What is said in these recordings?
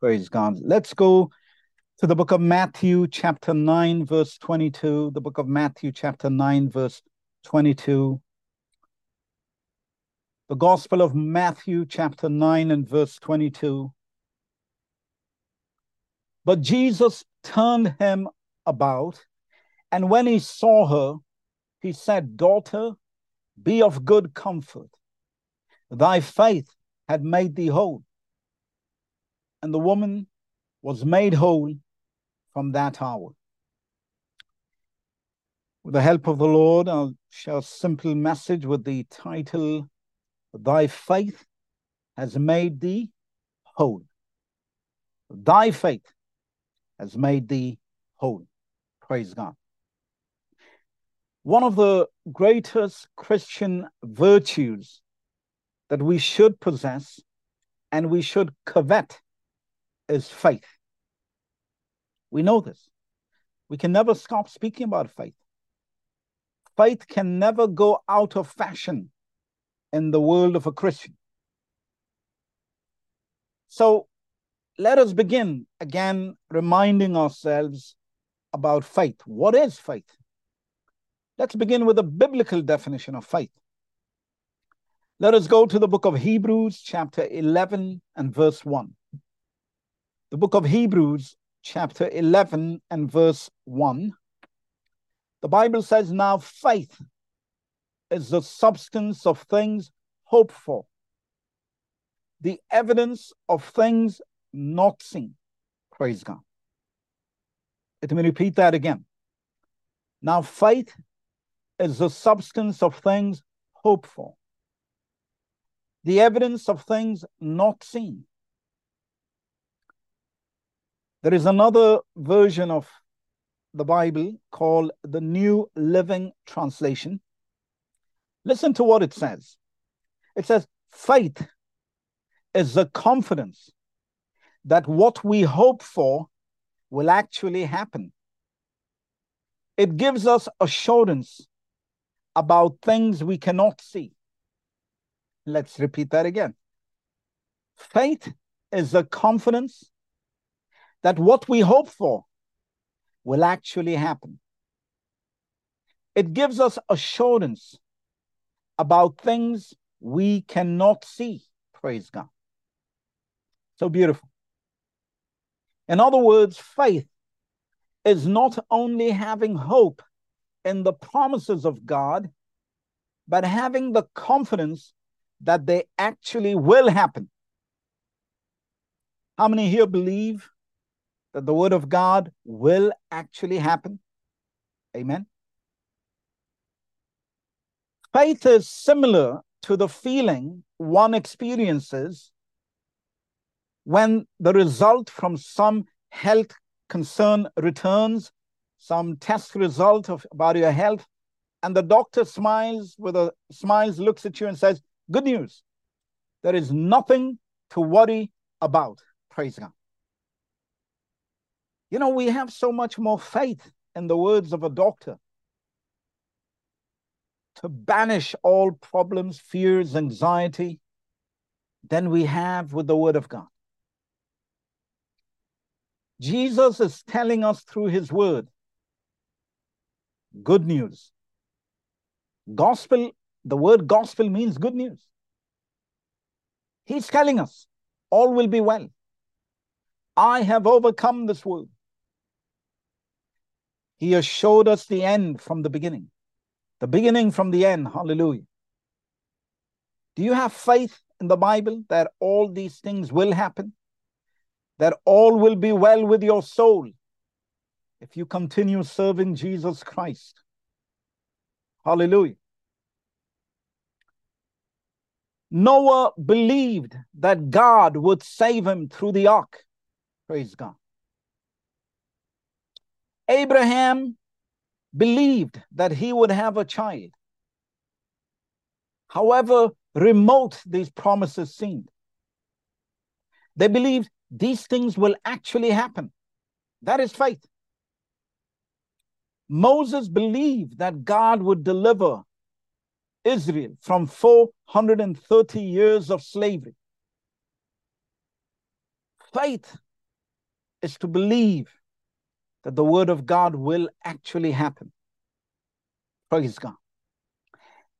Praise God. Let's go to the book of Matthew, chapter 9, verse 22. The book of Matthew, chapter 9, verse 22. The Gospel of Matthew, chapter 9, and verse 22. But Jesus turned him about, and when he saw her, he said, Daughter, be of good comfort. Thy faith had made thee whole. And the woman was made whole from that hour. With the help of the Lord, I'll share a simple message with the title, Thy Faith Has Made Thee Whole. Thy faith has made thee whole. Praise God. One of the greatest Christian virtues that we should possess and we should covet is faith. We know this. We can never stop speaking about faith. Faith can never go out of fashion in the world of a Christian. So let us begin again reminding ourselves about faith. What is faith? Let's begin with a biblical definition of faith. Let us go to the book of Hebrews, chapter 11 and verse 1. The book of Hebrews, chapter 11 and verse 1. The Bible says, Now faith is the substance of things hoped for, the evidence of things not seen. Praise God. Let me repeat that again. Now, faith is the substance of things hoped for, the evidence of things not seen. There is another version of the Bible called the New Living Translation. Listen to what it says. It says, faith is the confidence that what we hope for will actually happen. It gives us assurance about things we cannot see. Let's repeat that again. Faith is the confidence that what we hope for will actually happen. It gives us assurance about things we cannot see. Praise God. So beautiful. In other words, faith is not only having hope in the promises of God, but having the confidence that they actually will happen. How many here believe that the word of God will actually happen? Amen. Faith is similar to the feeling one experiences when the result from some health concern returns, some test result of about your health, and the doctor smiles with a smiles, looks at you and says, Good news. There is nothing to worry about. Praise God. You know, we have so much more faith in the words of a doctor to banish all problems, fears, anxiety than we have with the word of God. Jesus is telling us through his word good news. Gospel, the word gospel means good news. He's telling us all will be well. I have overcome this world. He has showed us the end from the beginning, the beginning from the end. Hallelujah. Do you have faith in the Bible that all these things will happen? that all will be well with your soul if you continue serving Jesus Christ. Hallelujah. Noah believed that God would save him through the ark. Praise God. Abraham believed that he would have a child. However remote these promises seemed, they believed these things will actually happen. That is faith. Moses believed that God would deliver Israel from 430 years of slavery. Faith is to believe that the word of God will actually happen. Praise God.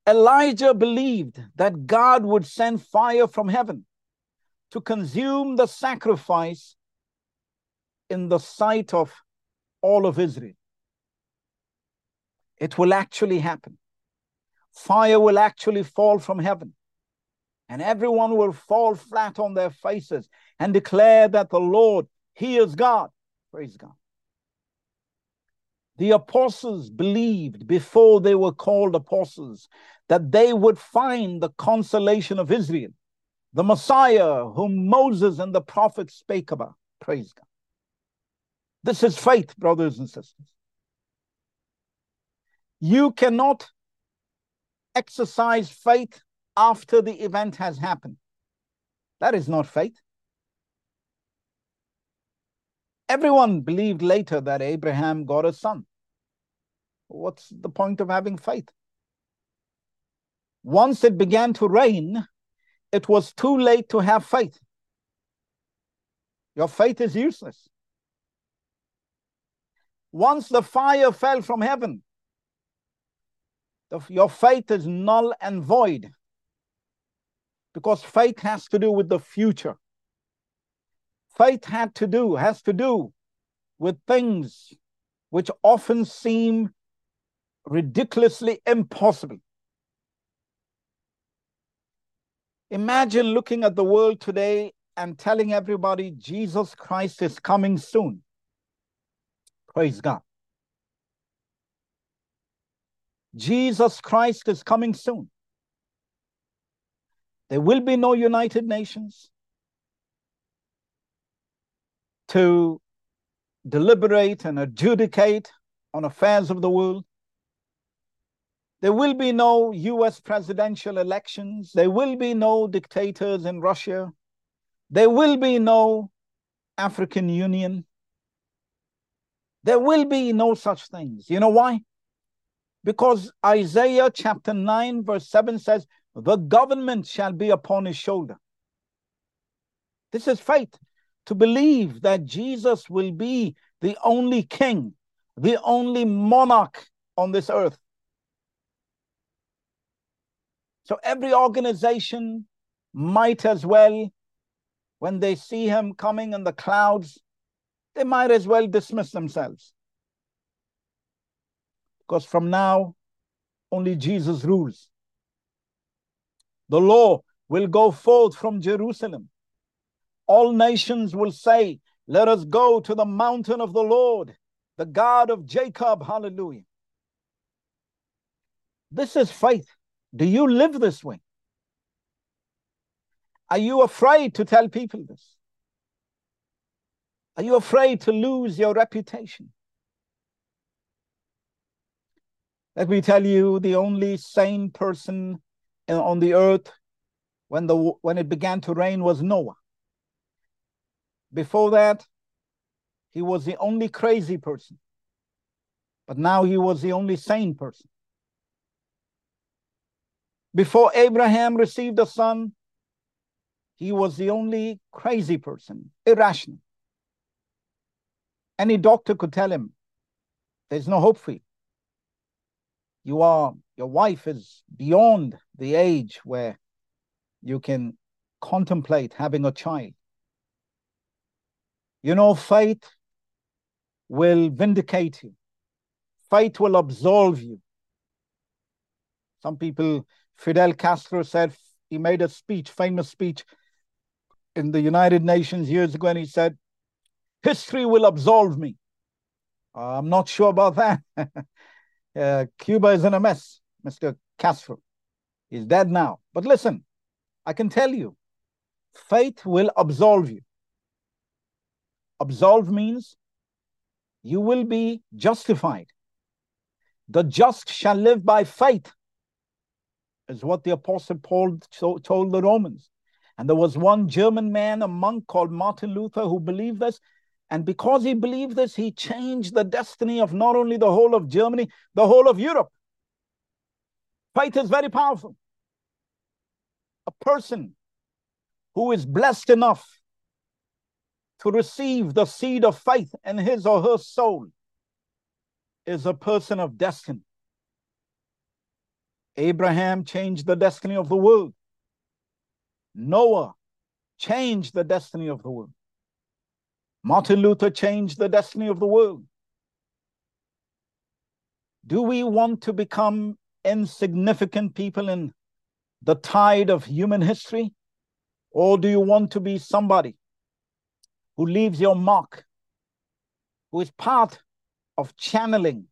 Elijah believed that God would send fire from heaven to consume the sacrifice in the sight of all of Israel. It will actually happen. Fire will actually fall from heaven, and everyone will fall flat on their faces and declare that the Lord, He is God. Praise God. The apostles believed before they were called apostles that they would find the consolation of Israel, the Messiah whom Moses and the prophets spake about. Praise God. This is faith, brothers and sisters. You cannot exercise faith after the event has happened. That is not faith. Everyone believed later that Abraham got a son. What's the point of having faith? Once it began to rain, it was too late to have faith. Your faith is useless. Once the fire fell from heaven, your faith is null and void because faith has to do with the future. Faith had to do, has to do with things which often seem ridiculously impossible. Imagine looking at the world today and telling everybody Jesus Christ is coming soon. Praise God. Jesus Christ is coming soon. There will be no United Nations to deliberate and adjudicate on affairs of the world. There will be no US presidential elections. There will be no dictators in Russia. There will be no African Union. There will be no such things. You know why? Because Isaiah chapter 9, verse 7 says, The government shall be upon his shoulder. This is faith to believe that Jesus will be the only king, the only monarch on this earth. So every organization might as well, when they see him coming in the clouds, they might as well dismiss themselves. Because from now, only Jesus rules. The law will go forth from Jerusalem. All nations will say, Let us go to the mountain of the Lord, the God of Jacob. Hallelujah. This is faith. Do you live this way? Are you afraid to tell people this? Are you afraid to lose your reputation? Let me tell you, the only sane person on the earth when the when it began to rain was Noah. Before that, he was the only crazy person. But now he was the only sane person. Before Abraham received a son, he was the only crazy person, irrational. Any doctor could tell him, there's no hope for you you are your wife is beyond the age where you can contemplate having a child you know faith will vindicate you faith will absolve you some people fidel castro said he made a speech famous speech in the united nations years ago and he said history will absolve me i'm not sure about that uh, Cuba is in a mess, Mr. Castro. He's dead now. But listen, I can tell you, faith will absolve you. Absolve means you will be justified. The just shall live by faith, is what the Apostle Paul told the Romans. And there was one German man, a monk called Martin Luther, who believed this. And because he believed this, he changed the destiny of not only the whole of Germany, the whole of Europe. Faith is very powerful. A person who is blessed enough to receive the seed of faith in his or her soul is a person of destiny. Abraham changed the destiny of the world. Noah changed the destiny of the world. Martin Luther changed the destiny of the world. Do we want to become insignificant people in the tide of human history? Or do you want to be somebody who leaves your mark, who is part of channeling,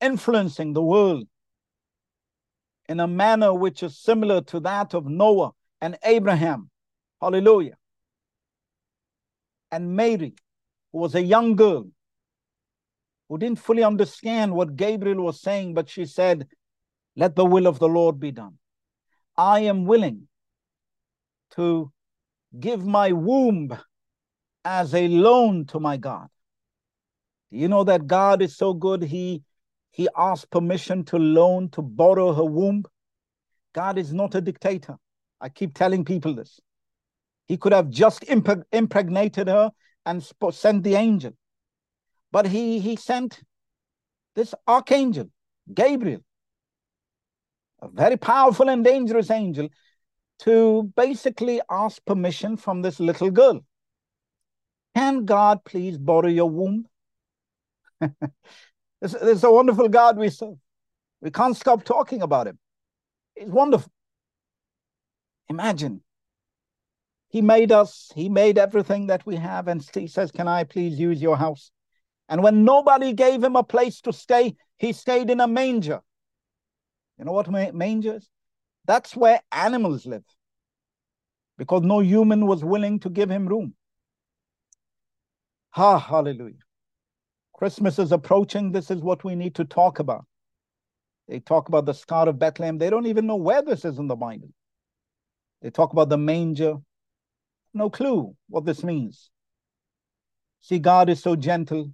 influencing the world in a manner which is similar to that of Noah and Abraham? Hallelujah. And Mary, who was a young girl who didn't fully understand what Gabriel was saying, but she said, Let the will of the Lord be done. I am willing to give my womb as a loan to my God. You know that God is so good, He He asked permission to loan, to borrow her womb. God is not a dictator. I keep telling people this. He could have just impregnated her and sent the angel. But he, he sent this archangel, Gabriel, a very powerful and dangerous angel, to basically ask permission from this little girl. Can God please borrow your womb? this a wonderful God we serve. We can't stop talking about him. He's wonderful. Imagine. He made us, he made everything that we have, and he says, Can I please use your house? And when nobody gave him a place to stay, he stayed in a manger. You know what manger is? That's where animals live because no human was willing to give him room. Ha, hallelujah. Christmas is approaching. This is what we need to talk about. They talk about the Star of Bethlehem. They don't even know where this is in the Bible. They talk about the manger. No clue what this means. See, God is so gentle.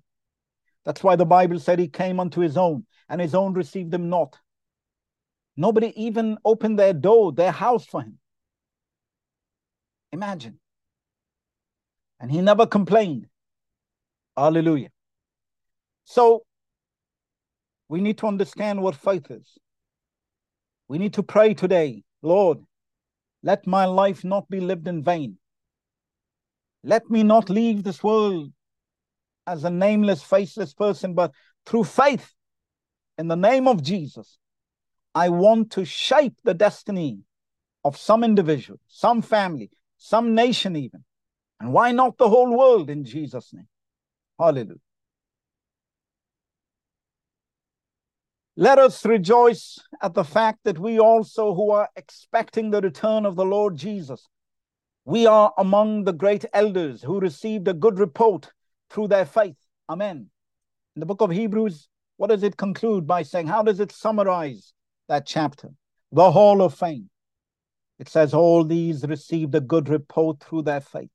That's why the Bible said he came unto his own, and his own received him not. Nobody even opened their door, their house for him. Imagine. And he never complained. Hallelujah. So we need to understand what faith is. We need to pray today, Lord, let my life not be lived in vain. Let me not leave this world as a nameless, faceless person, but through faith in the name of Jesus, I want to shape the destiny of some individual, some family, some nation, even. And why not the whole world in Jesus' name? Hallelujah. Let us rejoice at the fact that we also, who are expecting the return of the Lord Jesus, we are among the great elders who received a good report through their faith. Amen. In the book of Hebrews, what does it conclude by saying? How does it summarize that chapter? The Hall of Fame. It says, All these received a good report through their faith.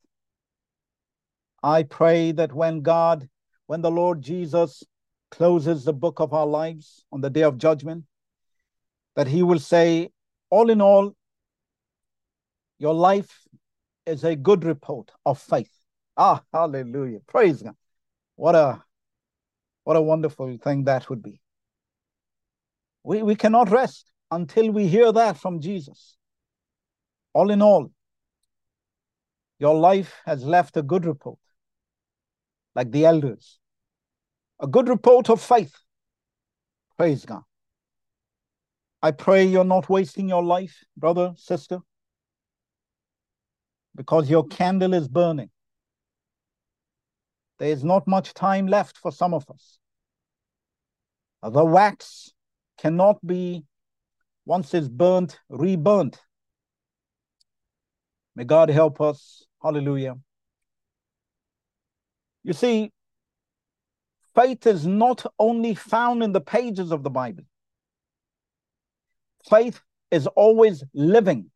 I pray that when God, when the Lord Jesus closes the book of our lives on the day of judgment, that he will say, All in all, your life is a good report of faith. Ah, hallelujah. Praise God. What a what a wonderful thing that would be. We, we cannot rest until we hear that from Jesus. All in all, your life has left a good report, like the elders, a good report of faith. Praise God. I pray you're not wasting your life, brother, sister, because your candle is burning. There is not much time left for some of us. The wax cannot be, once it's burnt, reburnt. May God help us. Hallelujah. You see, faith is not only found in the pages of the Bible, faith is always living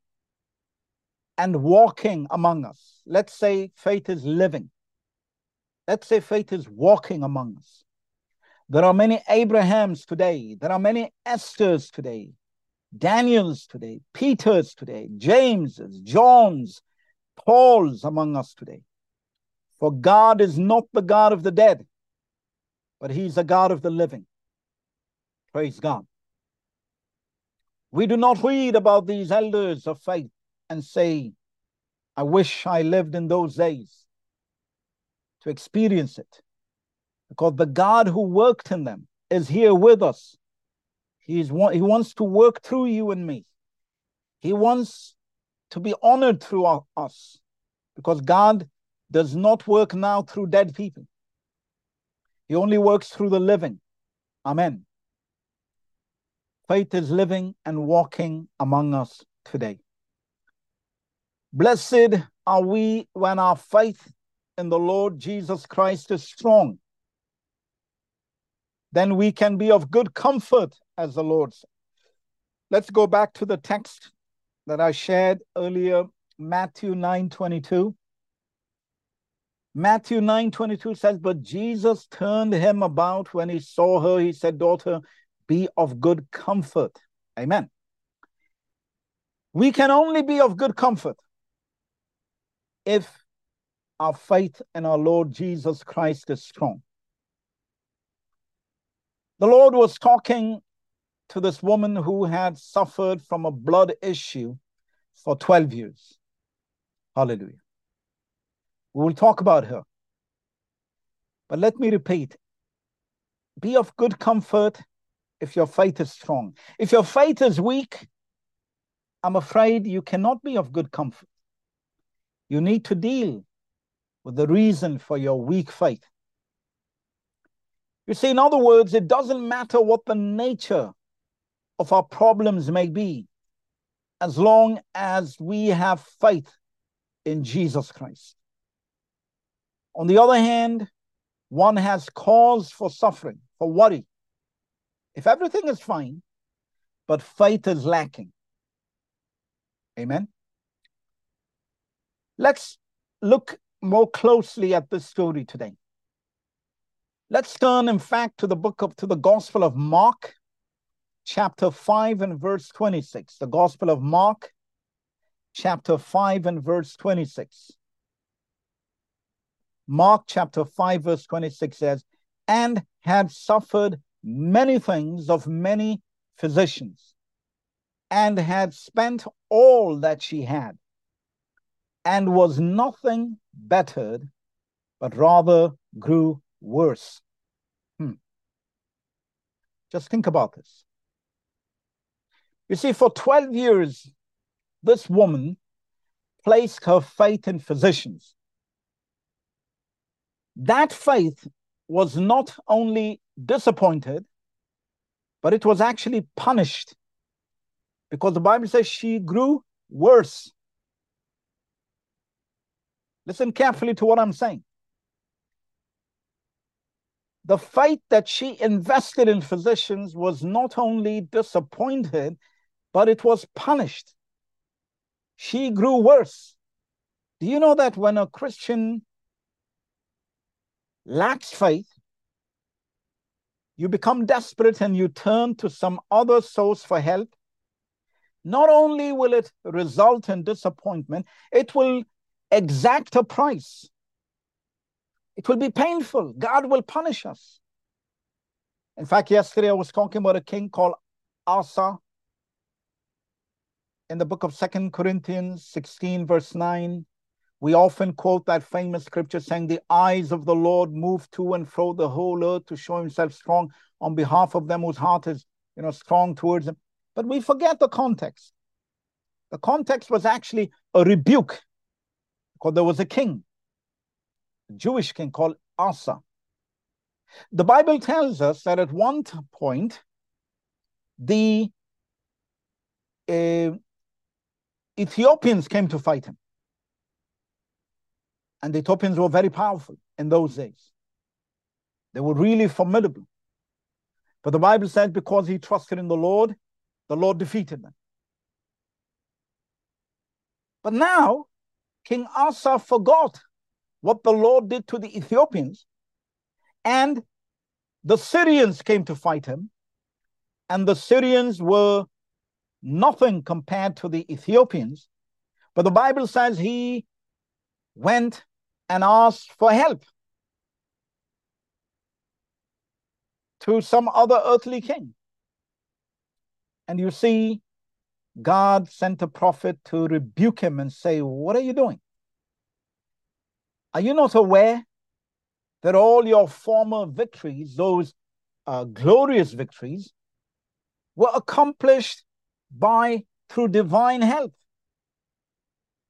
and walking among us. Let's say faith is living. Let's say faith is walking among us. There are many Abrahams today. There are many Esthers today, Daniels today, Peters today, Jameses, Johns, Pauls among us today. For God is not the God of the dead, but He's the God of the living. Praise God. We do not read about these elders of faith and say, I wish I lived in those days to experience it. Because the God who worked in them is here with us. He's, he wants to work through you and me. He wants to be honored through us because God does not work now through dead people. He only works through the living. Amen. Faith is living and walking among us today. Blessed are we when our faith in the Lord Jesus Christ is strong. Then we can be of good comfort, as the Lord said. Let's go back to the text that I shared earlier, Matthew 9 22. Matthew 9 22 says, But Jesus turned him about when he saw her. He said, Daughter, be of good comfort. Amen. We can only be of good comfort if our faith in our Lord Jesus Christ is strong. The Lord was talking to this woman who had suffered from a blood issue for 12 years. Hallelujah. We will talk about her. But let me repeat be of good comfort if your faith is strong. If your faith is weak, I'm afraid you cannot be of good comfort. You need to deal with the reason for your weak faith. You see, in other words, it doesn't matter what the nature of our problems may be, as long as we have faith in Jesus Christ. On the other hand, one has cause for suffering, for worry. If everything is fine, but faith is lacking. Amen. Let's look more closely at this story today. Let's turn, in fact, to the book of to the Gospel of Mark, chapter 5 and verse 26. The Gospel of Mark, chapter 5 and verse 26. Mark chapter 5, verse 26 says, and had suffered many things of many physicians, and had spent all that she had, and was nothing bettered, but rather grew worse. Hmm. Just think about this. You see, for 12 years, this woman placed her faith in physicians. That faith was not only disappointed, but it was actually punished because the Bible says she grew worse. Listen carefully to what I'm saying. The faith that she invested in physicians was not only disappointed, but it was punished. She grew worse. Do you know that when a Christian lacks faith, you become desperate and you turn to some other source for help? Not only will it result in disappointment, it will exact a price. It will be painful. God will punish us. In fact, yesterday I was talking about a king called Asa in the book of Second Corinthians 16, verse 9, we often quote that famous scripture saying, The eyes of the Lord move to and fro the whole earth to show himself strong on behalf of them whose heart is you know, strong towards him. But we forget the context. The context was actually a rebuke because there was a king, a Jewish king called Asa. The Bible tells us that at one point, the uh, Ethiopians came to fight him. And the Ethiopians were very powerful in those days. They were really formidable. But the Bible says because he trusted in the Lord, the Lord defeated them. But now, King Asa forgot what the Lord did to the Ethiopians, and the Syrians came to fight him, and the Syrians were nothing compared to the Ethiopians. But the Bible says he went and asked for help to some other earthly king. And you see, God sent a prophet to rebuke him and say, What are you doing? Are you not aware that all your former victories, those uh, glorious victories, were accomplished by through divine help?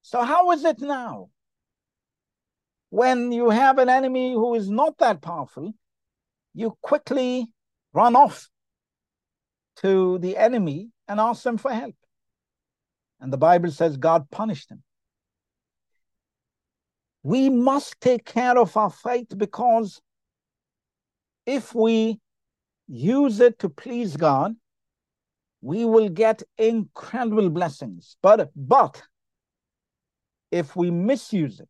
So, how is it now? When you have an enemy who is not that powerful, you quickly run off to the enemy and ask them for help. And the Bible says God punished them. We must take care of our faith because if we use it to please God, we will get incredible blessings. But but if we misuse it,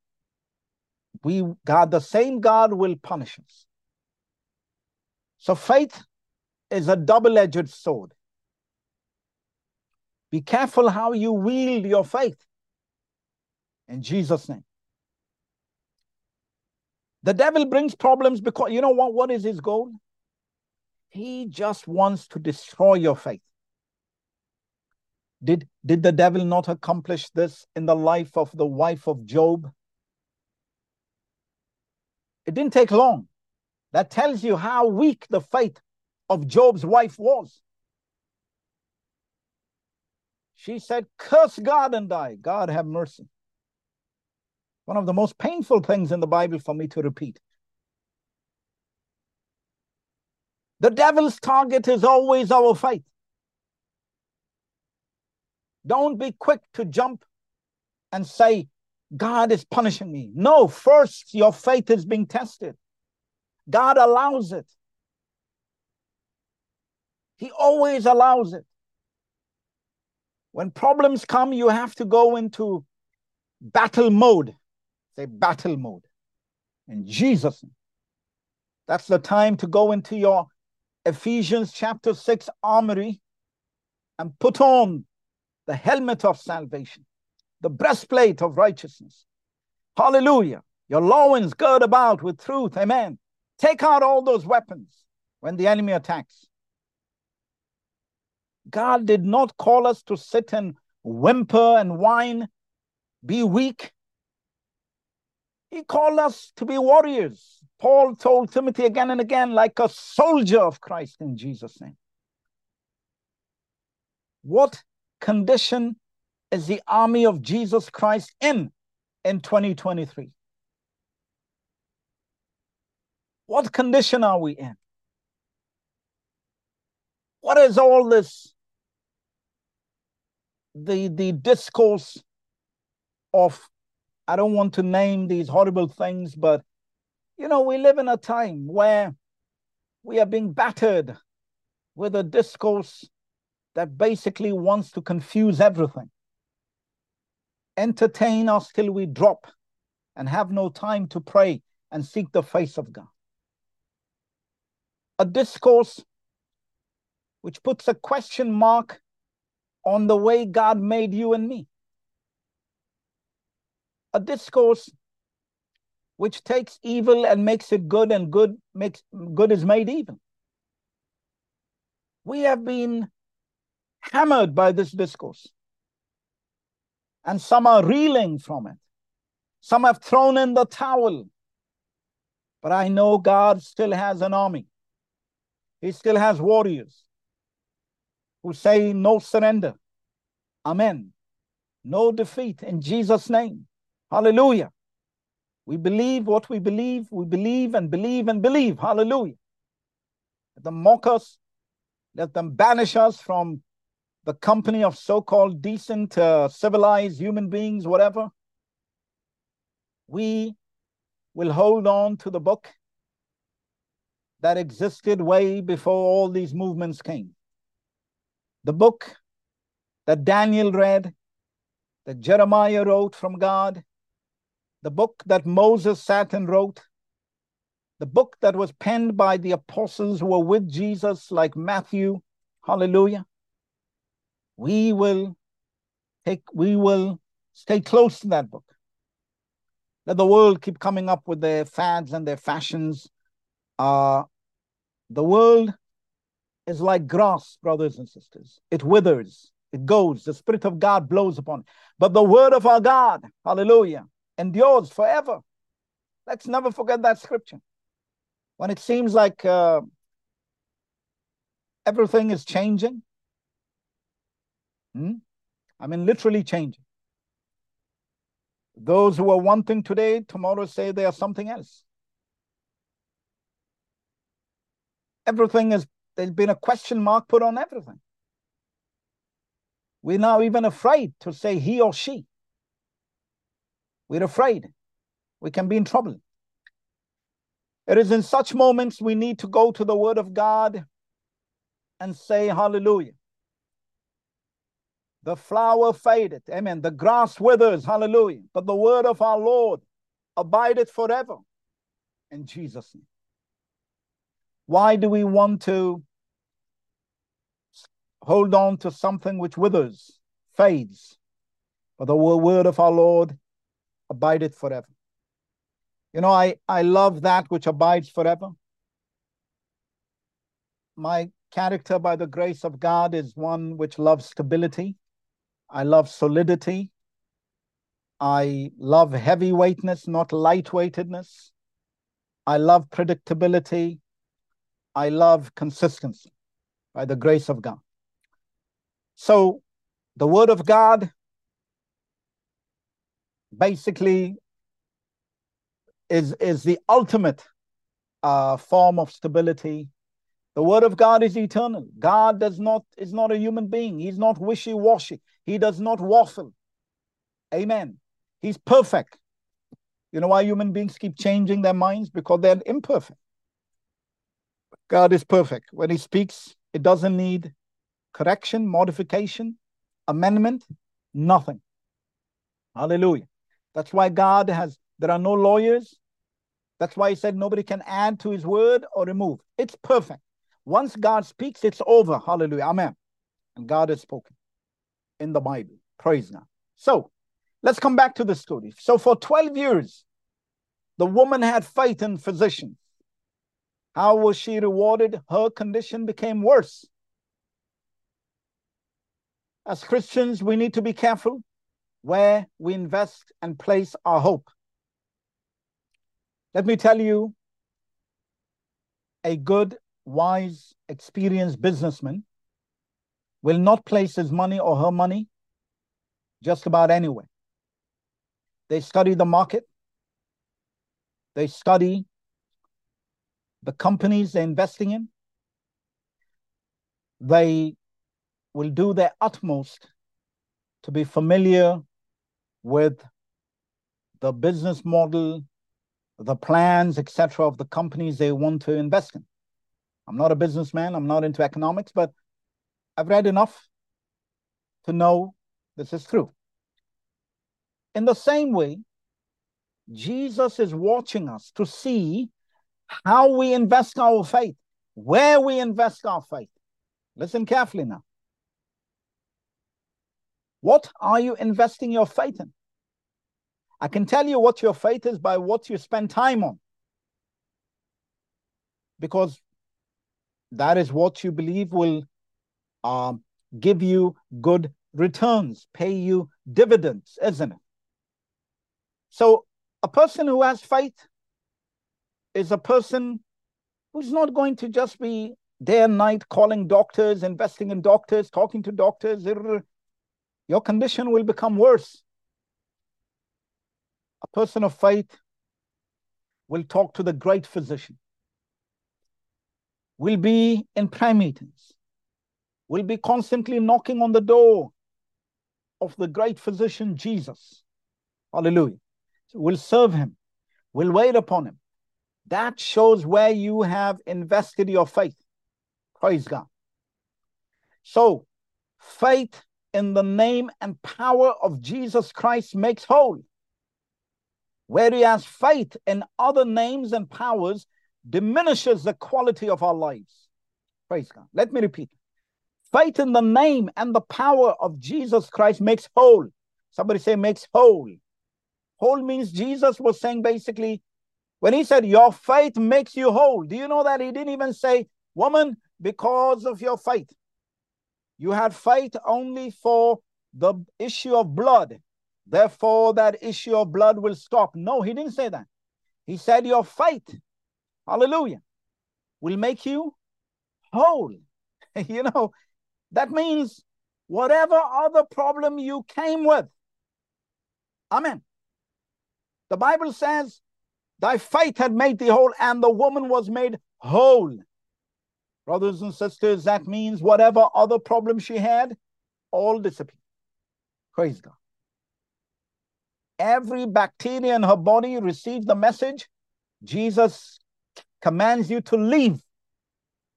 we God, the same God will punish us. So faith is a double-edged sword. Be careful how you wield your faith. In Jesus' name. The devil brings problems because you know what? What is his goal? He just wants to destroy your faith. Did, did the devil not accomplish this in the life of the wife of Job? It didn't take long. That tells you how weak the faith of Job's wife was. She said, Curse God and die. God have mercy. One of the most painful things in the Bible for me to repeat. The devil's target is always our faith. Don't be quick to jump and say, God is punishing me. No, first, your faith is being tested. God allows it. He always allows it. When problems come, you have to go into battle mode. Say battle mode. In Jesus' name. That's the time to go into your Ephesians chapter 6 armory and put on the helmet of salvation, the breastplate of righteousness. Hallelujah. Your loins gird about with truth. Amen. Take out all those weapons when the enemy attacks. God did not call us to sit and whimper and whine, be weak. He called us to be warriors. Paul told Timothy again and again, like a soldier of Christ in Jesus' name. What condition is the army of Jesus Christ in in 2023? What condition are we in? What is all this? The, the discourse of, I don't want to name these horrible things, but you know, we live in a time where we are being battered with a discourse that basically wants to confuse everything, entertain us till we drop, and have no time to pray and seek the face of God a discourse which puts a question mark on the way God made you and me. A discourse which takes evil and makes it good and good makes good is made evil. We have been hammered by this discourse. And some are reeling from it. Some have thrown in the towel. But I know God still has an army. He still has warriors who say no surrender. Amen. No defeat in Jesus' name. Hallelujah. We believe what we believe. We believe and believe and believe. Hallelujah. Let them mock us. Let them banish us from the company of so called decent, uh, civilized human beings, whatever. We will hold on to the book that existed way before all these movements came. The book that Daniel read, that Jeremiah wrote from God, the book that Moses sat and wrote, the book that was penned by the apostles who were with Jesus, like Matthew, hallelujah. We will take, we will stay close to that book. Let the world keep coming up with their fads and their fashions. Uh, the world is like grass, brothers and sisters. It withers, it goes. The Spirit of God blows upon it. But the word of our God, hallelujah, endures forever. Let's never forget that scripture. When it seems like uh, everything is changing, hmm? I mean, literally changing. Those who are one thing today, tomorrow say they are something else. Everything is, there's been a question mark put on everything. We're now even afraid to say he or she. We're afraid. We can be in trouble. It is in such moments we need to go to the Word of God and say, Hallelujah. The flower fadeth, amen. The grass withers, hallelujah. But the word of our Lord abideth forever. In Jesus' name. Why do we want to hold on to something which withers, fades? But the word of our Lord abideth forever. You know, I, I love that which abides forever. My character, by the grace of God, is one which loves stability. I love solidity. I love heavyweightness, not lightweightedness. I love predictability. I love consistency by the grace of God. So, the Word of God basically is, is the ultimate uh, form of stability. The Word of God is eternal. God does not is not a human being. He's not wishy-washy. He does not waffle. Amen. He's perfect. You know why human beings keep changing their minds? Because they're imperfect. God is perfect. When He speaks, it doesn't need correction, modification, amendment, nothing. Hallelujah. That's why God has, there are no lawyers. That's why He said nobody can add to His word or remove. It's perfect. Once God speaks, it's over. Hallelujah. Amen. And God has spoken in the Bible. Praise God. So let's come back to the story. So for 12 years, the woman had faith in physicians. How was she rewarded? Her condition became worse. As Christians, we need to be careful where we invest and place our hope. Let me tell you, a good, wise, experienced businessman will not place his money or her money just about anywhere. They study the market, they study the companies they're investing in, they will do their utmost to be familiar with the business model, the plans, etc., of the companies they want to invest in. I'm not a businessman, I'm not into economics, but I've read enough to know this is true. In the same way, Jesus is watching us to see how we invest our faith, where we invest our faith. Listen carefully now. What are you investing your faith in? I can tell you what your faith is by what you spend time on. Because that is what you believe will um, give you good returns, pay you dividends, isn't it? So a person who has faith is a person who's not going to just be day and night calling doctors, investing in doctors, talking to doctors. Your condition will become worse. A person of faith will talk to the great physician, will be in prayer meetings, will be constantly knocking on the door of the great physician Jesus. Hallelujah. So we'll serve him, we'll wait upon him. That shows where you have invested your faith. Praise God. So, faith in the name and power of Jesus Christ makes whole. Where he has faith in other names and powers diminishes the quality of our lives. Praise God. Let me repeat. Faith in the name and the power of Jesus Christ makes whole. Somebody say, makes whole. Whole means Jesus was saying basically, when he said, Your faith makes you whole, do you know that he didn't even say, Woman, because of your faith? You had faith only for the issue of blood. Therefore, that issue of blood will stop. No, he didn't say that. He said, Your faith, hallelujah, will make you whole. you know, that means whatever other problem you came with. Amen. The Bible says, Thy faith had made thee whole, and the woman was made whole. Brothers and sisters, that means whatever other problem she had, all disappeared. Praise God. Every bacteria in her body received the message. Jesus commands you to leave.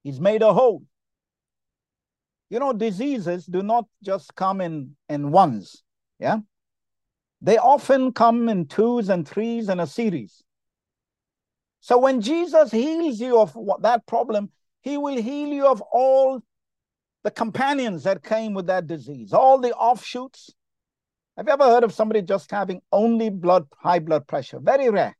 He's made her whole. You know, diseases do not just come in, in ones. Yeah. They often come in twos and threes in a series. So when Jesus heals you of that problem, he will heal you of all the companions that came with that disease, all the offshoots. Have you ever heard of somebody just having only blood, high blood pressure? Very rare.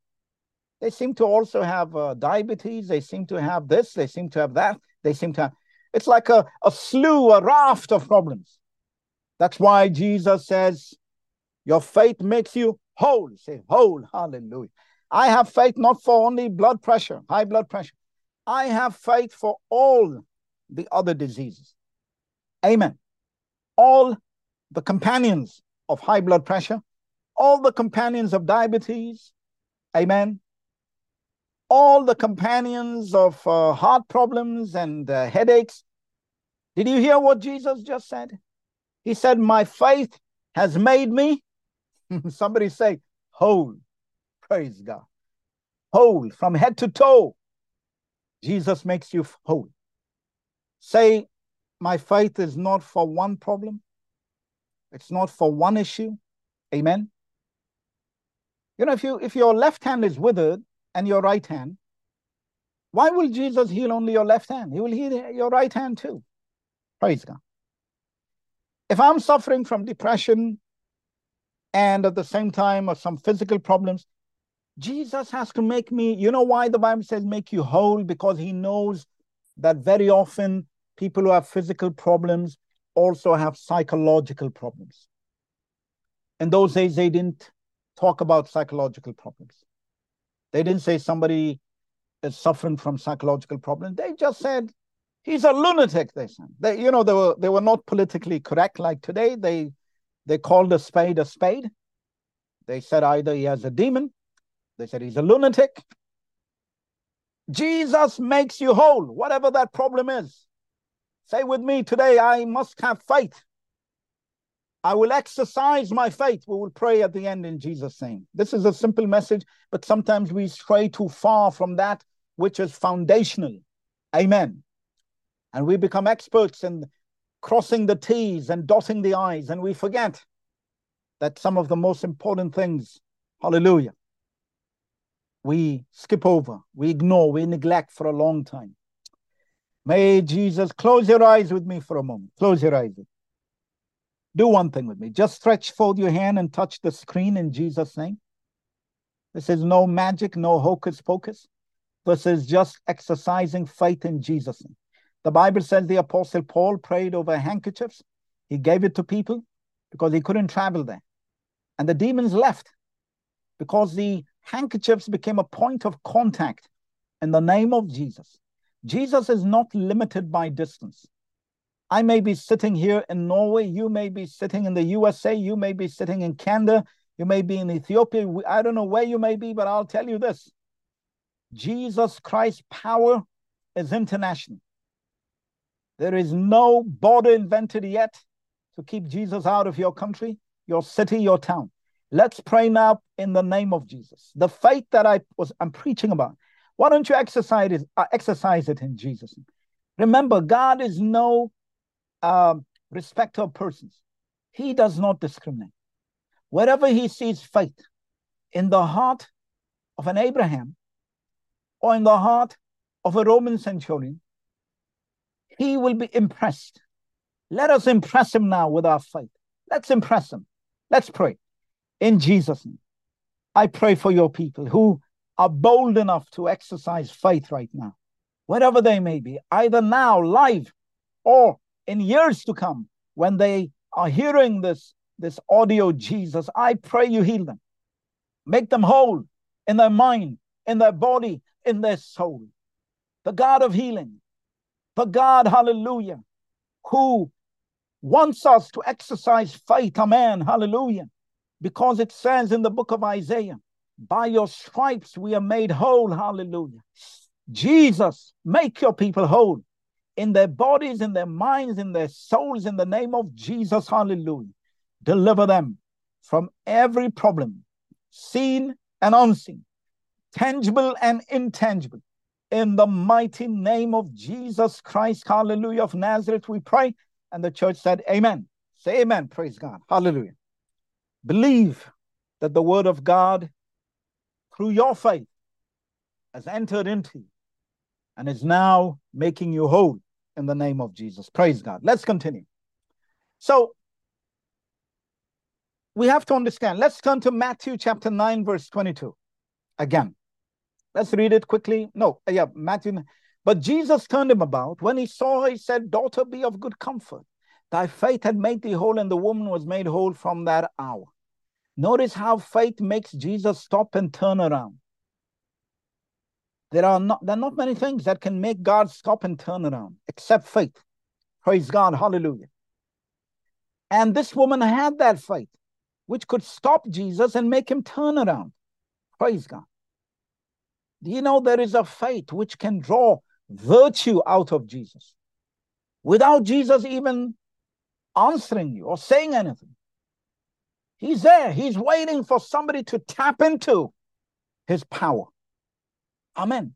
They seem to also have uh, diabetes. They seem to have this. They seem to have that. They seem to have. It's like a, a slew, a raft of problems. That's why Jesus says, your faith makes you whole. Say whole. Hallelujah. I have faith not for only blood pressure, high blood pressure. I have faith for all the other diseases. Amen. All the companions of high blood pressure, all the companions of diabetes. Amen. All the companions of uh, heart problems and uh, headaches. Did you hear what Jesus just said? He said, My faith has made me Somebody say whole. Praise God. Whole from head to toe. Jesus makes you whole. Say, my faith is not for one problem. It's not for one issue. Amen. You know, if you if your left hand is withered and your right hand, why will Jesus heal only your left hand? He will heal your right hand too. Praise God. If I'm suffering from depression, and at the same time or some physical problems. Jesus has to make me, you know why the Bible says make you whole? Because he knows that very often people who have physical problems also have psychological problems. In those days, they didn't talk about psychological problems. They didn't say somebody is suffering from psychological problems. They just said he's a lunatic. They said, they, you know, they were they were not politically correct like today. They they called a spade a spade. They said either he has a demon, they said he's a lunatic. Jesus makes you whole, whatever that problem is. Say with me today, I must have faith. I will exercise my faith. We will pray at the end in Jesus' name. This is a simple message, but sometimes we stray too far from that which is foundational. Amen. And we become experts in crossing the T's and dotting the I's, and we forget that some of the most important things, hallelujah, we skip over, we ignore, we neglect for a long time. May Jesus close your eyes with me for a moment. Close your eyes. Do one thing with me. Just stretch forth your hand and touch the screen in Jesus' name. This is no magic, no hocus pocus. This is just exercising faith in Jesus' name. The Bible says the Apostle Paul prayed over handkerchiefs. He gave it to people because he couldn't travel there. And the demons left because the handkerchiefs became a point of contact in the name of Jesus. Jesus is not limited by distance. I may be sitting here in Norway, you may be sitting in the USA, you may be sitting in Canada, you may be in Ethiopia. I don't know where you may be, but I'll tell you this Jesus Christ's power is international. There is no border invented yet to keep Jesus out of your country, your city, your town. Let's pray now in the name of Jesus. The faith that I was I'm preaching about. Why don't you exercise it, uh, exercise it in Jesus? Remember, God is no uh, respecter of persons. He does not discriminate. Wherever he sees faith in the heart of an Abraham or in the heart of a Roman centurion, he will be impressed. Let us impress him now with our faith. Let's impress him. Let's pray in Jesus' name. I pray for your people who are bold enough to exercise faith right now, wherever they may be, either now, live, or in years to come, when they are hearing this, this audio, Jesus, I pray you heal them. Make them whole in their mind, in their body, in their soul. The God of healing, the God, hallelujah, who wants us to exercise faith, amen, hallelujah, because it says in the book of Isaiah, by your stripes we are made whole, hallelujah. Jesus, make your people whole in their bodies, in their minds, in their souls, in the name of Jesus, hallelujah. Deliver them from every problem, seen and unseen, tangible and intangible. In the mighty name of Jesus Christ, hallelujah, of Nazareth, we pray. And the church said, Amen. Say amen. Praise God. Hallelujah. Believe that the word of God, through your faith, has entered into you and is now making you whole in the name of Jesus. Praise God. Let's continue. So, we have to understand. Let's turn to Matthew chapter 9, verse 22. Again, let's read it quickly. No, yeah, Matthew but Jesus turned him about. When he saw her, he said, Daughter, be of good comfort. Thy faith had made thee whole, and the woman was made whole from that hour. Notice how faith makes Jesus stop and turn around. There are not there are not many things that can make God stop and turn around except faith. Praise God, hallelujah. And this woman had that faith, which could stop Jesus and make him turn around. Praise God. Do you know there is a faith which can draw virtue out of Jesus without Jesus even answering you or saying anything. He's there. He's waiting for somebody to tap into his power. Amen.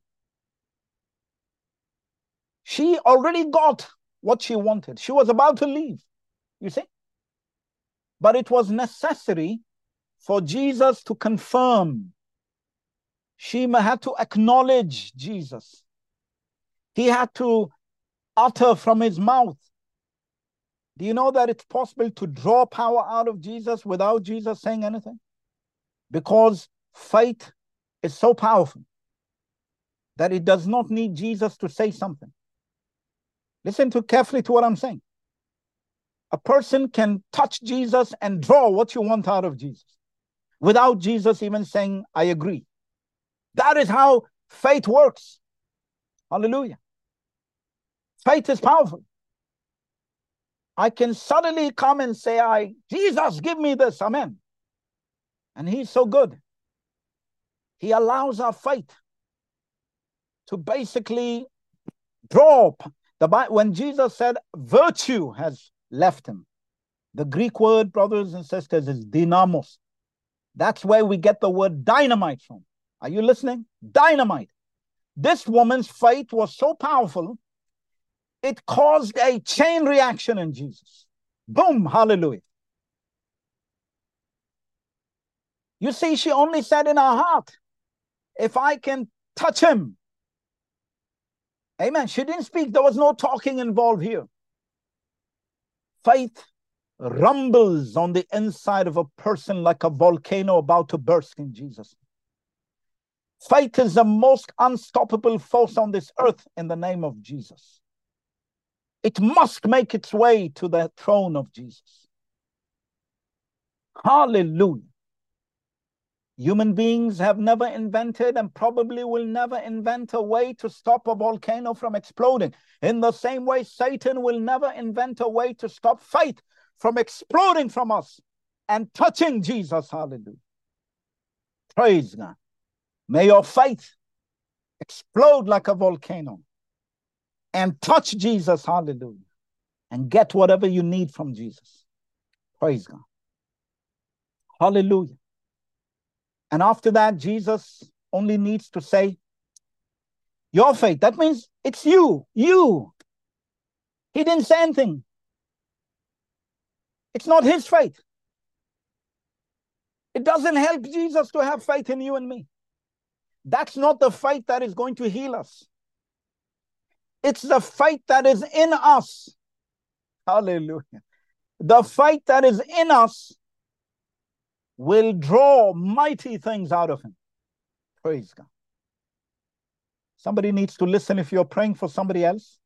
She already got what she wanted. She was about to leave. You see? But it was necessary for Jesus to confirm. She had to acknowledge Jesus. He had to utter from his mouth. Do you know that it's possible to draw power out of Jesus without Jesus saying anything? Because faith is so powerful that it does not need Jesus to say something. Listen to carefully to what I'm saying. A person can touch Jesus and draw what you want out of Jesus without Jesus even saying, I agree. That is how faith works. Hallelujah. Faith is powerful. I can suddenly come and say, I Jesus, give me this. Amen. And he's so good. He allows our faith to basically drop. the when Jesus said virtue has left him. The Greek word, brothers and sisters, is dunamis. That's where we get the word dynamite from. Are you listening? Dynamite. This woman's faith was so powerful it caused a chain reaction in Jesus. Boom, hallelujah. You see, she only said in her heart, if I can touch him. Amen. She didn't speak, there was no talking involved here. Faith rumbles on the inside of a person like a volcano about to burst in Jesus. Faith is the most unstoppable force on this earth in the name of Jesus. It must make its way to the throne of Jesus. Hallelujah. Human beings have never invented and probably will never invent a way to stop a volcano from exploding. In the same way, Satan will never invent a way to stop faith from exploding from us and touching Jesus. Hallelujah. Praise God. May your faith explode like a volcano and touch Jesus, hallelujah, and get whatever you need from Jesus. Praise God. Hallelujah. And after that, Jesus only needs to say, Your faith. That means it's you, you. He didn't say anything. It's not his faith. It doesn't help Jesus to have faith in you and me. That's not the faith that is going to heal us. It's the faith that is in us. Hallelujah. The faith that is in us will draw mighty things out of him. Praise God. Somebody needs to listen if you're praying for somebody else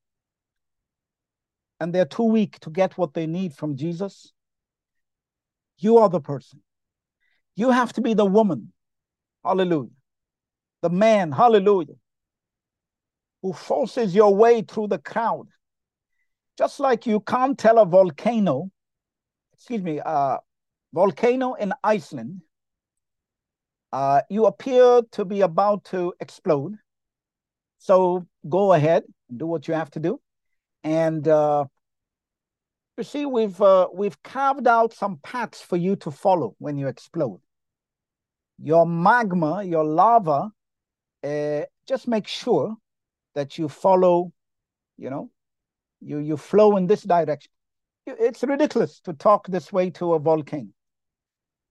and they're too weak to get what they need from Jesus. You are the person. You have to be the woman. Hallelujah. The man. Hallelujah. Who forces your way through the crowd. Just like you can't tell a volcano, excuse me, a volcano in Iceland, uh, you appear to be about to explode. So go ahead and do what you have to do. And uh, you see, we've uh, we've carved out some paths for you to follow when you explode. Your magma, your lava, uh, just make sure that you follow. You know, you you flow in this direction. It's ridiculous to talk this way to a volcano.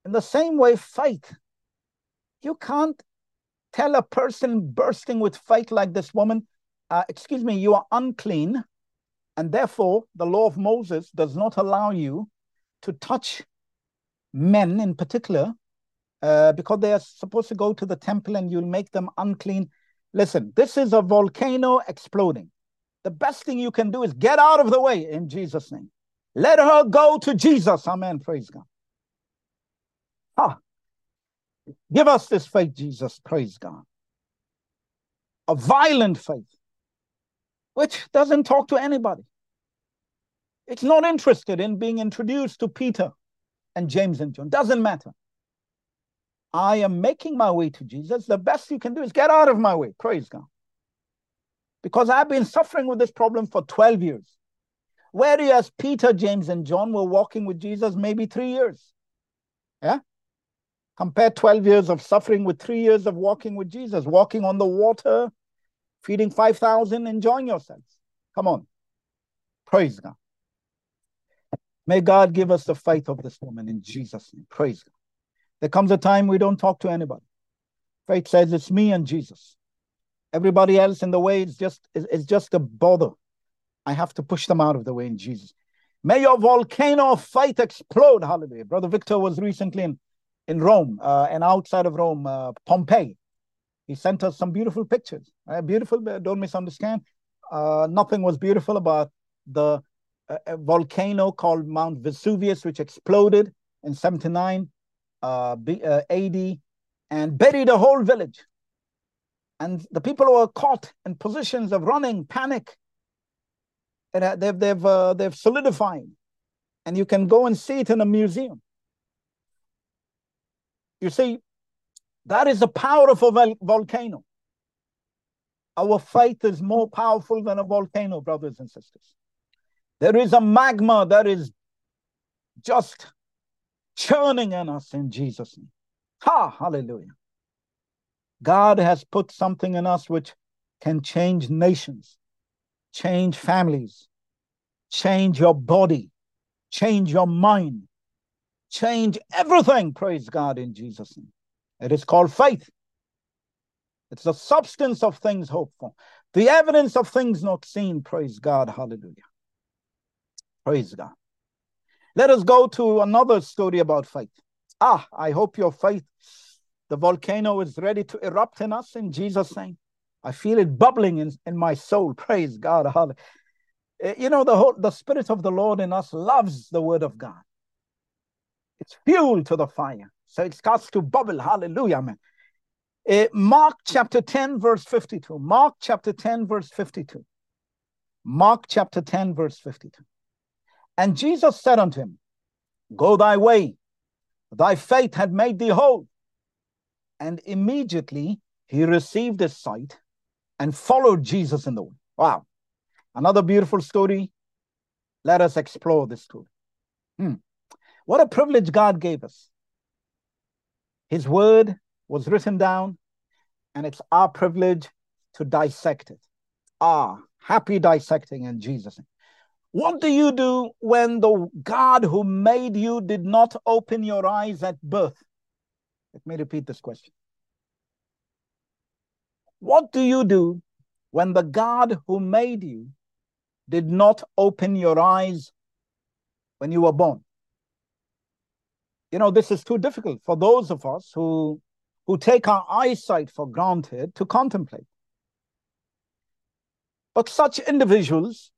In the same way, faith. You can't tell a person bursting with faith like this woman, uh, excuse me, you are unclean and therefore, the law of Moses does not allow you to touch men in particular uh, because they are supposed to go to the temple and you'll make them unclean. Listen, this is a volcano exploding. The best thing you can do is get out of the way in Jesus' name. Let her go to Jesus. Amen. Praise God. Ah, give us this faith, Jesus. Praise God. A violent faith which doesn't talk to anybody. It's not interested in being introduced to Peter and James and John. Doesn't matter. I am making my way to Jesus. The best you can do is get out of my way. Praise God. Because I've been suffering with this problem for 12 years. Whereas Peter, James, and John were walking with Jesus maybe three years. Yeah? Compare 12 years of suffering with three years of walking with Jesus, walking on the water, feeding 5,000, enjoying yourselves. Come on. Praise God. May God give us the faith of this woman in Jesus' name. Praise God. There comes a time we don't talk to anybody. Faith says it's me and Jesus. Everybody else in the way is just is just a bother. I have to push them out of the way in Jesus. May your volcano of faith explode. Hallelujah. Brother Victor was recently in, in Rome uh, and outside of Rome, uh, Pompeii. He sent us some beautiful pictures. Uh, beautiful, don't misunderstand. Nothing was beautiful about the volcano called Mount Vesuvius, which exploded in 79 uh, B, AD and buried a whole village. And the people were caught in positions of running, panic. Uh, they've, they've, uh, they've solidified. And you can go and see it in a museum. You see, that is a vol- volcano. Our faith is more powerful than a volcano, brothers and sisters. There is a magma that is just churning in us in Jesus' name. Ha, hallelujah. God has put something in us which can change nations, change families, change your body, change your mind, change everything. Praise God in Jesus' name. It is called faith. It's the substance of things hoped for, the evidence of things not seen. Praise God. Hallelujah. Praise God. Let us go to another story about faith. Ah, I hope your faith, the volcano is ready to erupt in us in Jesus' name. I feel it bubbling in, in my soul. Praise God. Hallelujah. You know, the whole the spirit of the Lord in us loves the word of God. It's fuel to the fire. So it starts to bubble. Hallelujah, man. Uh, Mark chapter 10, verse 52. Mark chapter 10, verse 52. Mark chapter 10, verse 52. And Jesus said unto him, Go thy way, thy faith had made thee whole. And immediately he received his sight and followed Jesus in the way. Wow. Another beautiful story. Let us explore this story. Hmm. What a privilege God gave us his word was written down, and it's our privilege to dissect it. Ah, happy dissecting in Jesus'. What do you do when the God who made you did not open your eyes at birth? Let me repeat this question. What do you do when the God who made you did not open your eyes when you were born? You know, this is too difficult for those of us who, who take our eyesight for granted to contemplate. But such individuals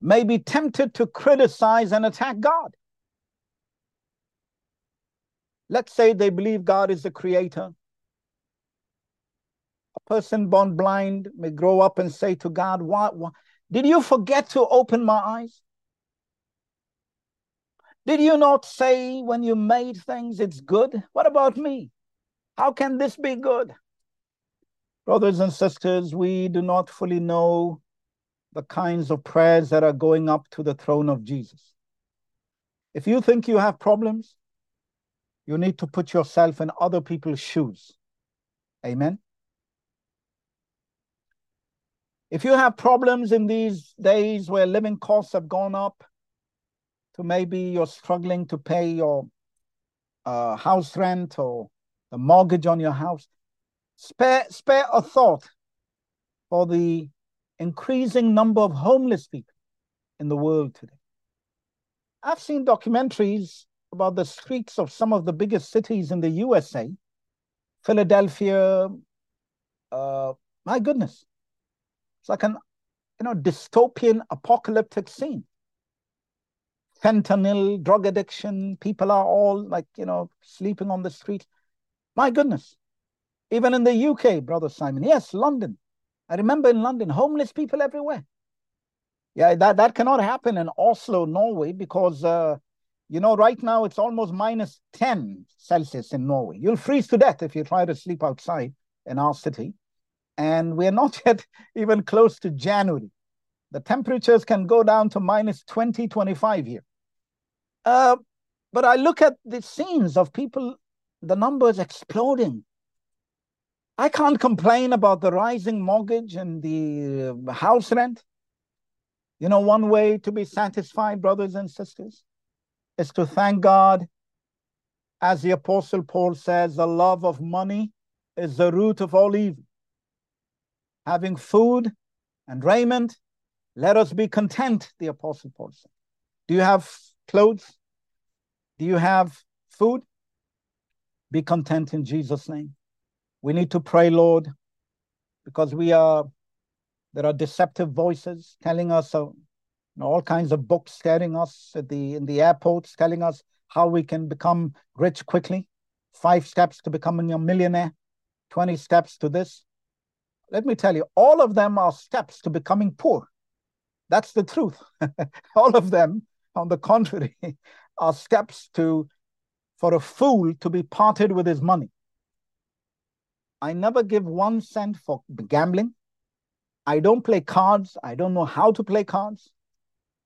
may be tempted to criticize and attack God. Let's say they believe God is the creator. A person born blind may grow up and say to God, why, what did you forget to open my eyes? Did you not say when you made things it's good? What about me? How can this be good? Brothers and sisters, we do not fully know the kinds of prayers that are going up to the throne of Jesus. If you think you have problems, you need to put yourself in other people's shoes. Amen. If you have problems in these days where living costs have gone up, to maybe you're struggling to pay your uh, house rent or the mortgage on your house, spare, spare a thought for the increasing number of homeless people in the world today. I've seen documentaries about the streets of some of the biggest cities in the USA, Philadelphia. Uh, my goodness, it's like an you know dystopian apocalyptic scene fentanyl, drug addiction. People are all like, you know, sleeping on the street. My goodness. Even in the UK, Brother Simon. Yes, London. I remember in London, homeless people everywhere. Yeah, that, that cannot happen in Oslo, Norway, because, uh, you know, right now it's almost minus 10 Celsius in Norway. You'll freeze to death if you try to sleep outside in our city. And we're not yet even close to January. The temperatures can go down to minus 20, 25 here. Uh, but I look at the scenes of people, the numbers exploding. I can't complain about the rising mortgage and the uh, house rent. You know, one way to be satisfied, brothers and sisters, is to thank God. As the Apostle Paul says, the love of money is the root of all evil. Having food and raiment, let us be content, the Apostle Paul said. Do you have clothes? Do you have food? Be content in Jesus' name. We need to pray, Lord, because we are there are deceptive voices telling us uh, all kinds of books telling us at the in the airports telling us how we can become rich quickly. Five steps to becoming a millionaire, 20 steps to this. Let me tell you, all of them are steps to becoming poor. That's the truth. all of them on the contrary, are steps to for a fool to be parted with his money. I never give one cent for gambling. I don't play cards. I don't know how to play cards.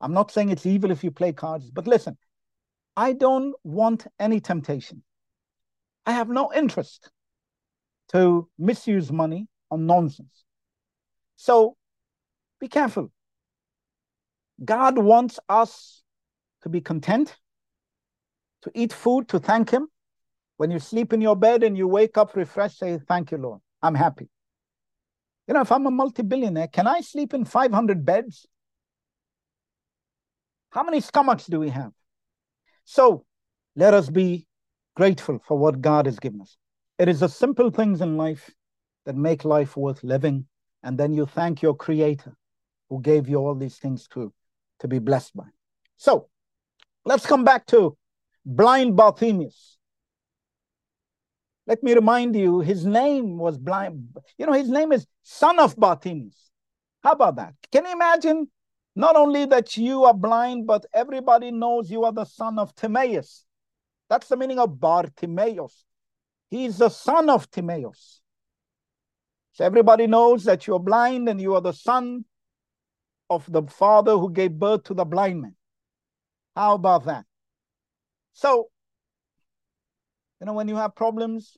I'm not saying it's evil if you play cards, but listen, I don't want any temptation. I have no interest to misuse money on nonsense. So be careful. God wants us to be content, to eat food, to thank Him. When you sleep in your bed and you wake up refreshed, say, Thank you, Lord. I'm happy. You know, if I'm a multi billionaire, can I sleep in 500 beds? How many stomachs do we have? So let us be grateful for what God has given us. It is the simple things in life that make life worth living. And then you thank your Creator who gave you all these things to, to be blessed by. So Let's come back to blind Bartimaeus. Let me remind you, his name was blind. You know, his name is son of Bartimaeus. How about that? Can you imagine not only that you are blind, but everybody knows you are the son of Timaeus. That's the meaning of Bartimaeus. He's the son of Timaeus. So everybody knows that you're blind and you are the son of the father who gave birth to the blind man. How about that? So, you know, when you have problems,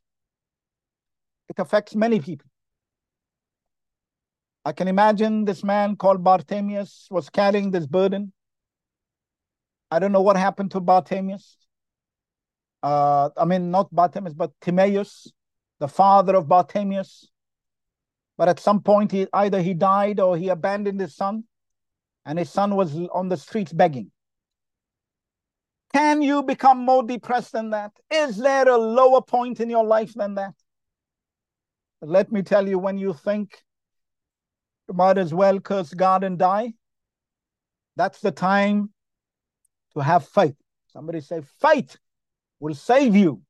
it affects many people. I can imagine this man called Bartimaeus was carrying this burden. I don't know what happened to Bartimaeus. Uh, I mean, not Bartimaeus, but Timaeus, the father of Bartimaeus. But at some point, he, either he died or he abandoned his son, and his son was on the streets begging. Can you become more depressed than that? Is there a lower point in your life than that? Let me tell you, when you think you might as well curse God and die, that's the time to have faith. Somebody say, faith will save you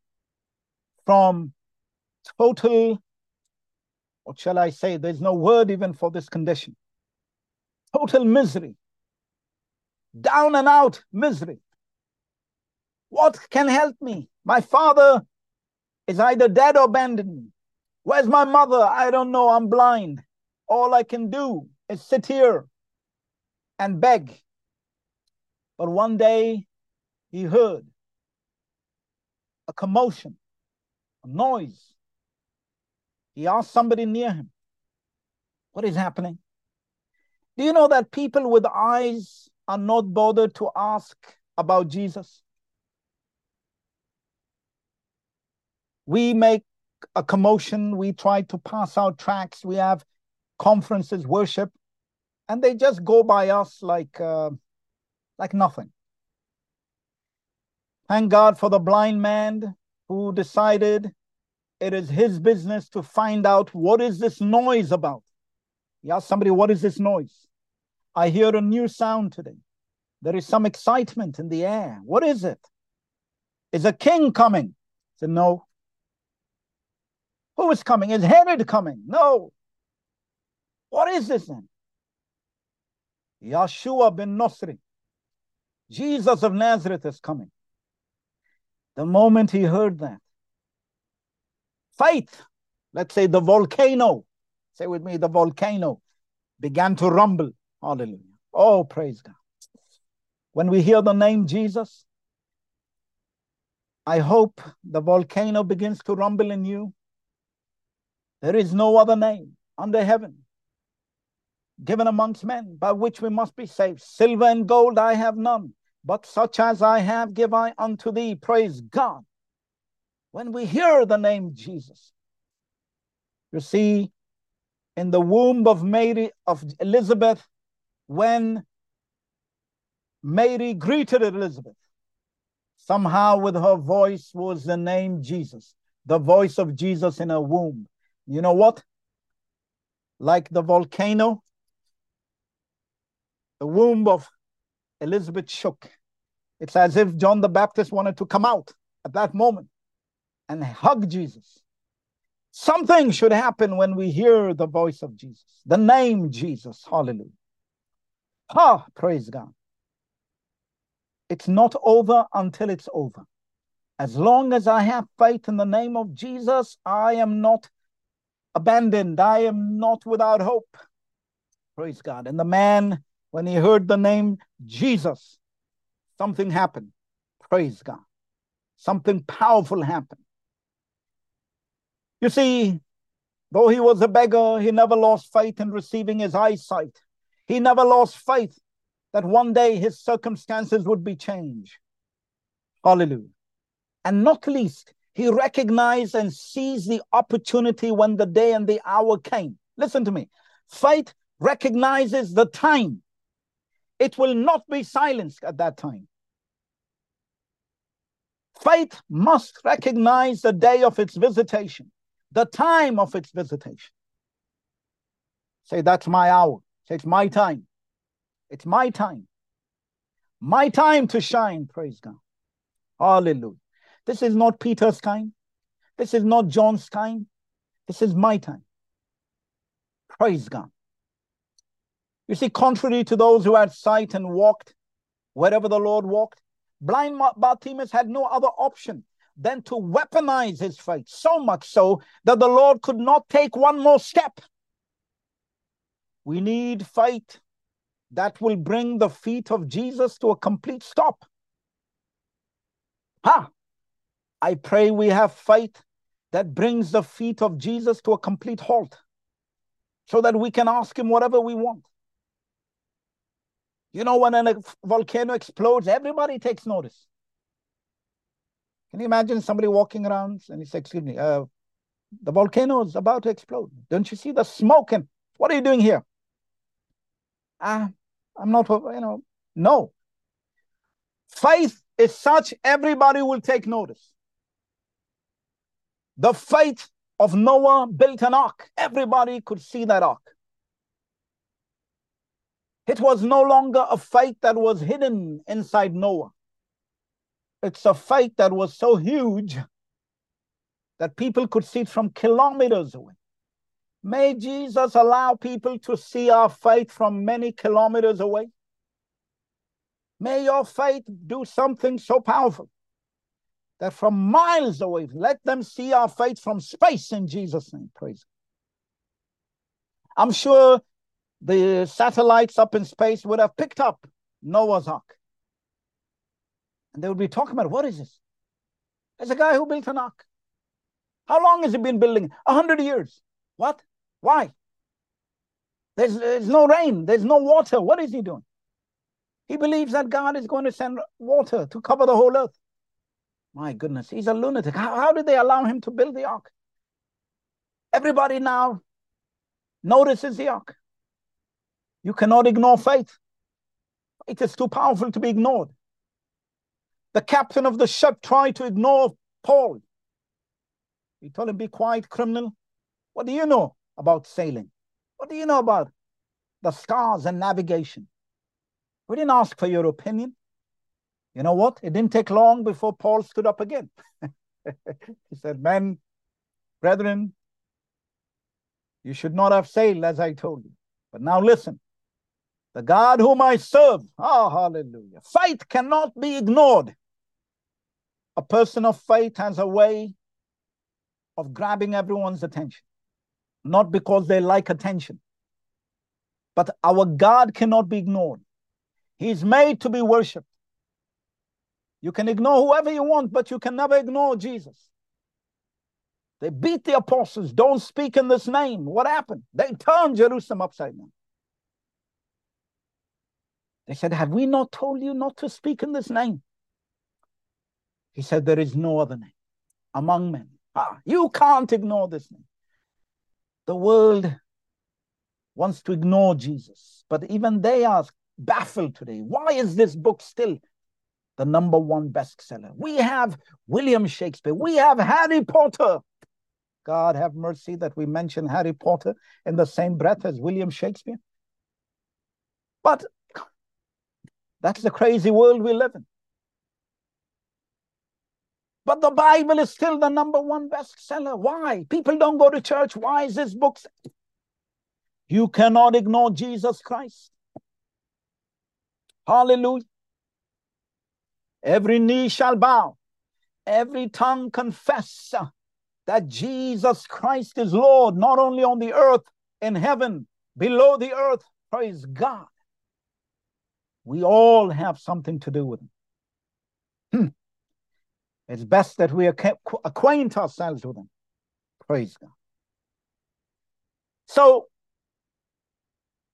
from total, what shall I say? There's no word even for this condition. Total misery, down and out misery. What can help me? My father is either dead or abandoned. Where's my mother? I don't know. I'm blind. All I can do is sit here and beg. But one day he heard a commotion, a noise. He asked somebody near him, What is happening? Do you know that people with eyes are not bothered to ask about Jesus? We make a commotion, we try to pass out tracts, we have conferences, worship, and they just go by us like, uh, like nothing. Thank God for the blind man who decided it is his business to find out what is this noise about. He asked somebody, What is this noise? I hear a new sound today. There is some excitement in the air. What is it? Is a king coming? Said, No. Who is coming? Is Herod coming? No. What is this then? Yeshua bin Nasri. Jesus of Nazareth is coming. The moment he heard that, faith, let's say the volcano, say with me, the volcano began to rumble. Hallelujah. Oh, praise God. When we hear the name Jesus, I hope the volcano begins to rumble in you. There is no other name under heaven given amongst men by which we must be saved. Silver and gold I have none, but such as I have give I unto thee. Praise God. When we hear the name Jesus, you see, in the womb of Mary, of Elizabeth, when Mary greeted Elizabeth, somehow with her voice was the name Jesus, the voice of Jesus in her womb. You know what? Like the volcano, the womb of Elizabeth shook. It's as if John the Baptist wanted to come out at that moment and hug Jesus. Something should happen when we hear the voice of Jesus, the name Jesus. Hallelujah. Ah, praise God. It's not over until it's over. As long as I have faith in the name of Jesus, I am not abandoned. I am not without hope. Praise God. And the man, when he heard the name Jesus, something happened. Praise God. Something powerful happened. You see, though he was a beggar, he never lost faith in receiving his eyesight. He never lost faith that one day his circumstances would be changed. Hallelujah. And not least, he recognized and seized the opportunity when the day and the hour came. Listen to me. Faith recognizes the time. It will not be silenced at that time. Faith must recognize the day of its visitation, the time of its visitation. Say, that's my hour. Say, it's my time. It's my time. My time to shine. Praise God. Hallelujah. This is not Peter's time. This is not John's time. This is my time. Praise God. You see, contrary to those who had sight and walked wherever the Lord walked, blind Bartimaeus had no other option than to weaponize his faith, so much so that the Lord could not take one more step. We need faith that will bring the feet of Jesus to a complete stop. Ha! I pray we have faith that brings the feet of Jesus to a complete halt so that we can ask him whatever we want. You know, when a volcano explodes, everybody takes notice. Can you imagine somebody walking around and he says, Excuse me, uh, the volcano is about to explode. Don't you see the smoke? And what are you doing here? Ah, I'm not, you know, no. Faith is such everybody will take notice. The faith of Noah built an ark. Everybody could see that ark. It was no longer a faith that was hidden inside Noah. It's a faith that was so huge that people could see it from kilometers away. May Jesus allow people to see our faith from many kilometers away. May your faith do something so powerful that from miles away, let them see our faith from space in Jesus' name. Praise. God. I'm sure the satellites up in space would have picked up Noah's Ark. And they would be talking about what is this? There's a guy who built an ark. How long has he been building? A hundred years. What? Why? There's, there's no rain, there's no water. What is he doing? He believes that God is going to send water to cover the whole earth. My goodness, he's a lunatic. How, how did they allow him to build the ark? Everybody now notices the ark. You cannot ignore faith. It is too powerful to be ignored. The captain of the ship tried to ignore Paul. He told him, Be quiet, criminal. What do you know about sailing? What do you know about the stars and navigation? We didn't ask for your opinion. You know what? It didn't take long before Paul stood up again. he said, Men, brethren, you should not have sailed as I told you. But now listen, the God whom I serve, ah, oh, hallelujah. Faith cannot be ignored. A person of faith has a way of grabbing everyone's attention, not because they like attention, but our God cannot be ignored. He's made to be worshiped. You can ignore whoever you want, but you can never ignore Jesus. They beat the apostles. Don't speak in this name. What happened? They turned Jerusalem upside down. They said, Have we not told you not to speak in this name? He said, There is no other name among men. Ah, you can't ignore this name. The world wants to ignore Jesus, but even they are baffled today. Why is this book still the number one bestseller? We have William Shakespeare, we have Harry Potter. God have mercy that we mention Harry Potter in the same breath as William Shakespeare. But that's the crazy world we live in. But the Bible is still the number one bestseller. Why? People don't go to church. Why is this book? You cannot ignore Jesus Christ. Hallelujah. Every knee shall bow, every tongue confess that Jesus Christ is Lord, not only on the earth, in heaven, below the earth. Praise God. We all have something to do with him. Hmm. It's best that we acquaint ourselves with him. Praise God. So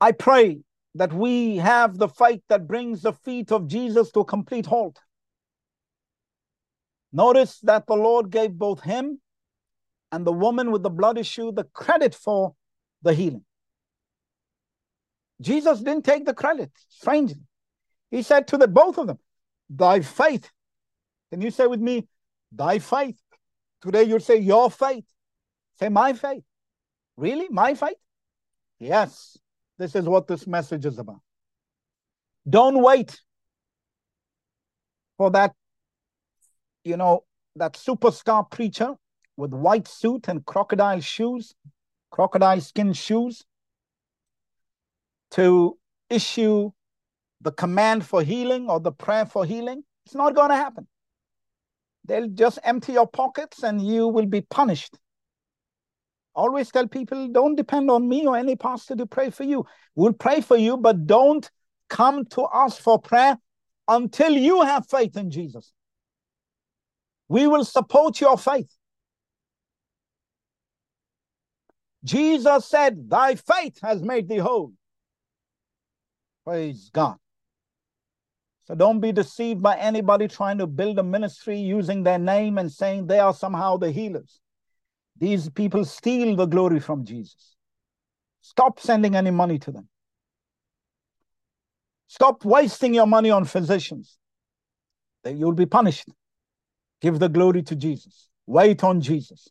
I pray that we have the faith that brings the feet of Jesus to a complete halt. Notice that the Lord gave both him and the woman with the blood issue the credit for the healing. Jesus didn't take the credit, strangely. He said to the both of them, Thy faith. Can you say with me, Thy faith? Today you'll say your faith. Say my faith. Really? My faith? Yes. This is what this message is about. Don't wait for that, you know, that superstar preacher with white suit and crocodile shoes, crocodile skin shoes, to issue the command for healing or the prayer for healing. It's not going to happen. They'll just empty your pockets and you will be punished. Always tell people don't depend on me or any pastor to pray for you. We'll pray for you, but don't come to us for prayer until you have faith in Jesus. We will support your faith. Jesus said, Thy faith has made thee whole. Praise God. So don't be deceived by anybody trying to build a ministry using their name and saying they are somehow the healers. These people steal the glory from Jesus. Stop sending any money to them. Stop wasting your money on physicians. you'll be punished. Give the glory to Jesus. Wait on Jesus.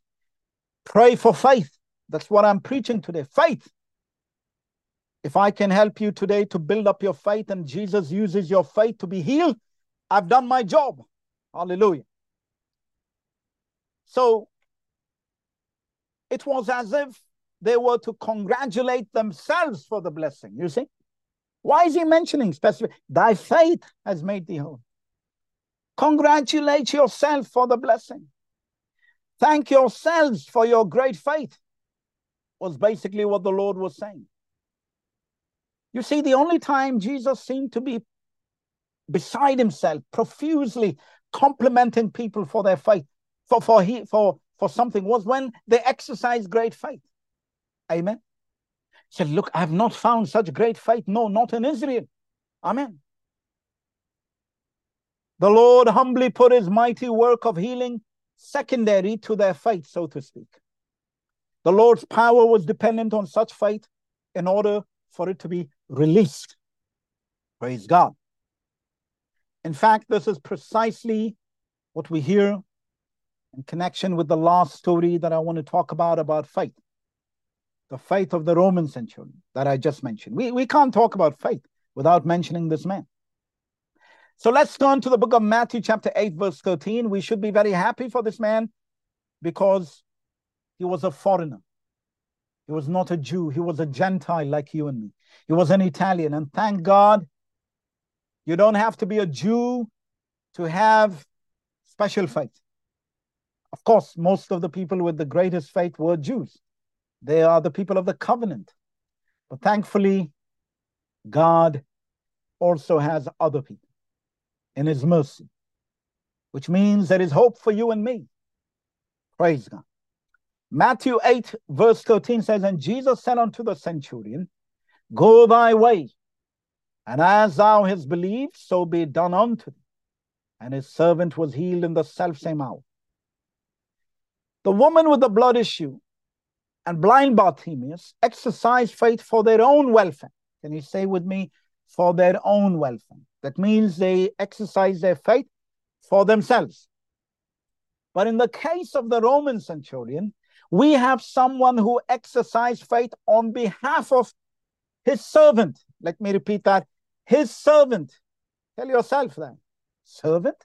Pray for faith. That's what I'm preaching today. Faith. If I can help you today to build up your faith and Jesus uses your faith to be healed, I've done my job. Hallelujah. So it was as if they were to congratulate themselves for the blessing. You see? Why is he mentioning specific? Thy faith has made thee whole. Congratulate yourself for the blessing. Thank yourselves for your great faith, was basically what the Lord was saying. You see, the only time Jesus seemed to be beside himself, profusely complimenting people for their faith, for, for, he, for, for something, was when they exercised great faith. Amen. He said, Look, I have not found such great faith. No, not in Israel. Amen. The Lord humbly put his mighty work of healing secondary to their faith, so to speak. The Lord's power was dependent on such faith in order for it to be released. Praise God. In fact, this is precisely what we hear in connection with the last story that I want to talk about about faith. The faith of the Roman centurion that I just mentioned. We, we can't talk about faith without mentioning this man. So let's turn to the book of Matthew, chapter 8, verse 13. We should be very happy for this man because he was a foreigner. He was not a Jew. He was a Gentile like you and me. He was an Italian. And thank God you don't have to be a Jew to have special faith. Of course, most of the people with the greatest faith were Jews. They are the people of the covenant. But thankfully, God also has other people in his mercy, which means there is hope for you and me. Praise God. Matthew 8, verse 13 says, And Jesus said unto the centurion, Go thy way, and as thou hast believed, so be done unto thee. And his servant was healed in the selfsame hour. The woman with the blood issue and blind Bartimaeus exercised faith for their own welfare. Can you say with me, for their own welfare? That means they exercise their faith for themselves. But in the case of the Roman centurion, we have someone who exercised faith on behalf of his servant. Let me repeat that. His servant. Tell yourself that. Servant?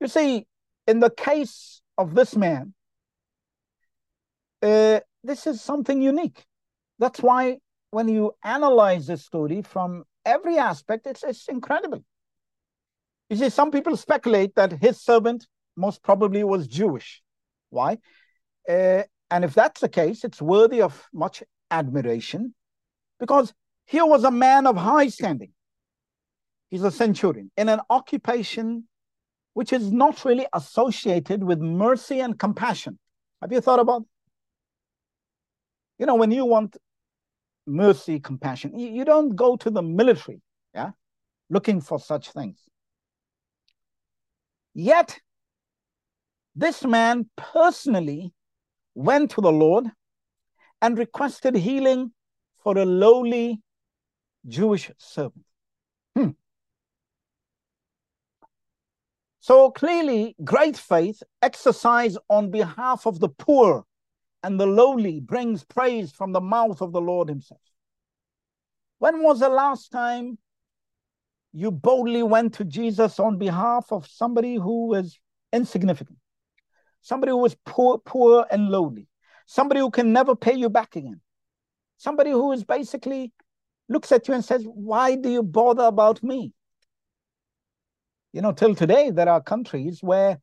You see, in the case of this man, uh, this is something unique. That's why when you analyze the story from every aspect, it's, it's incredible. You see, some people speculate that his servant most probably was Jewish. Why? Uh, and if that's the case, it's worthy of much admiration because here was a man of high standing. He's a centurion in an occupation which is not really associated with mercy and compassion. Have you thought about? You know, when you want mercy, compassion. You, you don't go to the military, yeah, looking for such things. Yet, this man personally went to the Lord and requested healing for a lowly Jewish servant. Hmm. So clearly, great faith exercised on behalf of the poor and the lowly brings praise from the mouth of the Lord Himself. When was the last time you boldly went to Jesus on behalf of somebody who was insignificant, somebody who was poor, poor and lowly, somebody who can never pay you back again, somebody who is basically looks at you and says, Why do you bother about me? You know, till today, there are countries where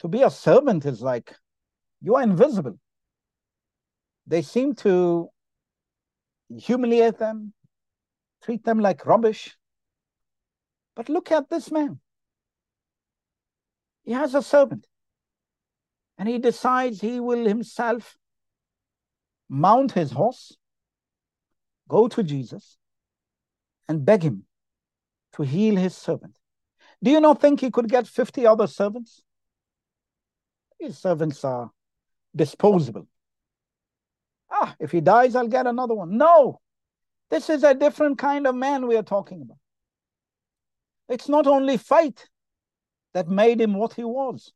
to be a servant is like you are invisible. They seem to humiliate them, treat them like rubbish. But look at this man. He has a servant, and he decides he will himself mount his horse, go to Jesus, and beg him to heal his servant. Do you not think he could get 50 other servants? His servants are disposable. Ah, if he dies, I'll get another one. No, this is a different kind of man we are talking about. It's not only faith that made him what he was.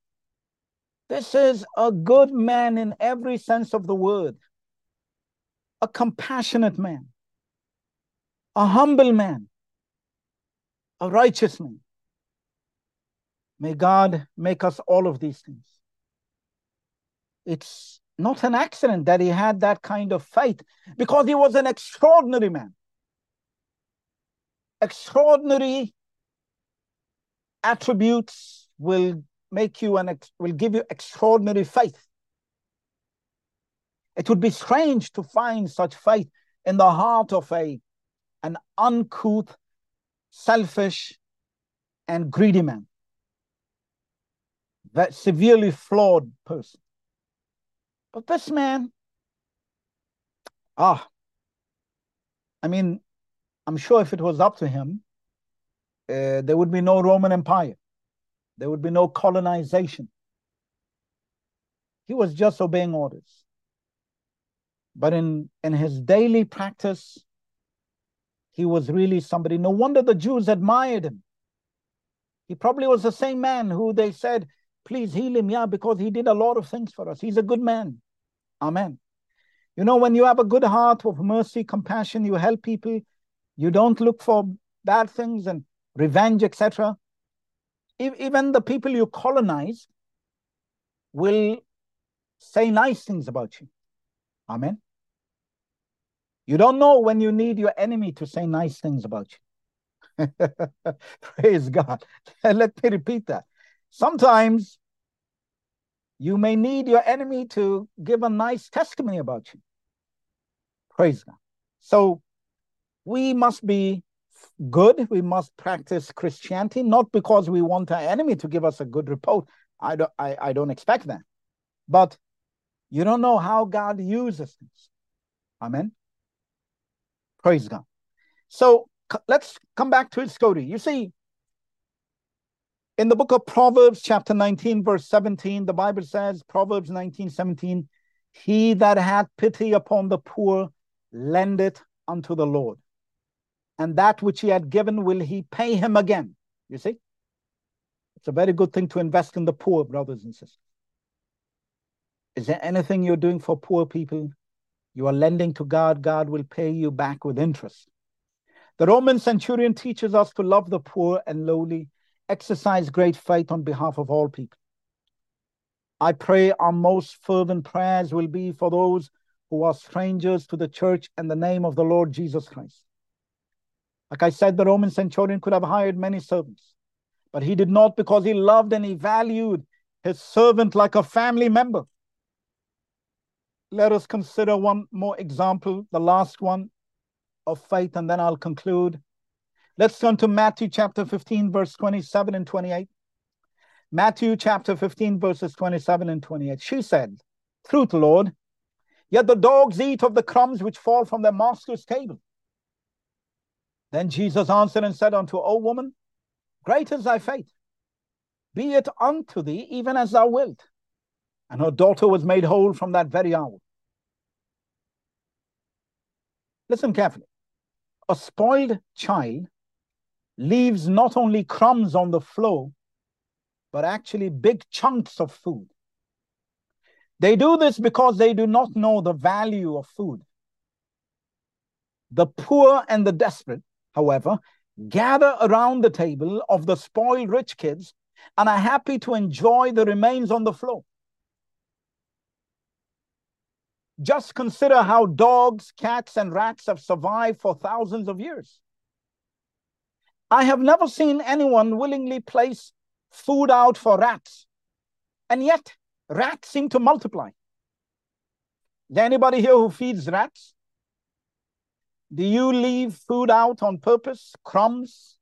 This is a good man in every sense of the word, a compassionate man, a humble man, a righteous man. May God make us all of these things. It's not an accident that he had that kind of faith because he was an extraordinary man. Extraordinary attributes will make you an will give you extraordinary faith. It would be strange to find such faith in the heart of a an uncouth, selfish, and greedy man. That severely flawed person. But this man, ah, I mean, I'm sure if it was up to him, uh, there would be no Roman Empire. There would be no colonization. He was just obeying orders. But in, in his daily practice, he was really somebody. No wonder the Jews admired him. He probably was the same man who they said, please heal him. Yeah, because he did a lot of things for us. He's a good man. Amen. You know, when you have a good heart of mercy, compassion, you help people, you don't look for bad things and revenge, etc. Even the people you colonize will say nice things about you. Amen. You don't know when you need your enemy to say nice things about you. Praise God. Let me repeat that. Sometimes you may need your enemy to give a nice testimony about you. Praise God. So we must be good. We must practice Christianity, not because we want our enemy to give us a good report. I don't, I, I don't expect that. But you don't know how God uses things. Amen. Praise God. So let's come back to story. You see, in the book of Proverbs, chapter 19, verse 17, the Bible says, Proverbs 19, 17, he that hath pity upon the poor lendeth unto the Lord and that which he had given will he pay him again. You see? It's a very good thing to invest in the poor, brothers and sisters. Is there anything you're doing for poor people? You are lending to God, God will pay you back with interest. The Roman centurion teaches us to love the poor and lowly, exercise great faith on behalf of all people. I pray our most fervent prayers will be for those who are strangers to the church and the name of the Lord Jesus Christ. Like I said, the Roman centurion could have hired many servants, but he did not because he loved and he valued his servant like a family member. Let us consider one more example, the last one of faith, and then I'll conclude. Let's turn to Matthew chapter 15, verse 27 and 28. Matthew chapter 15, verses 27 and 28. She said, Truth, Lord, yet the dogs eat of the crumbs which fall from their master's table. Then Jesus answered and said unto, O woman, great is thy faith. Be it unto thee even as thou wilt. And her daughter was made whole from that very hour. Listen carefully. A spoiled child leaves not only crumbs on the floor, but actually big chunks of food. They do this because they do not know the value of food. The poor and the desperate however, gather around the table of the spoiled rich kids and are happy to enjoy the remains on the floor. Just consider how dogs, cats, and rats have survived for thousands of years. I have never seen anyone willingly place food out for rats, and yet rats seem to multiply. Is anybody here who feeds rats? Do you leave food out on purpose? Crumbs?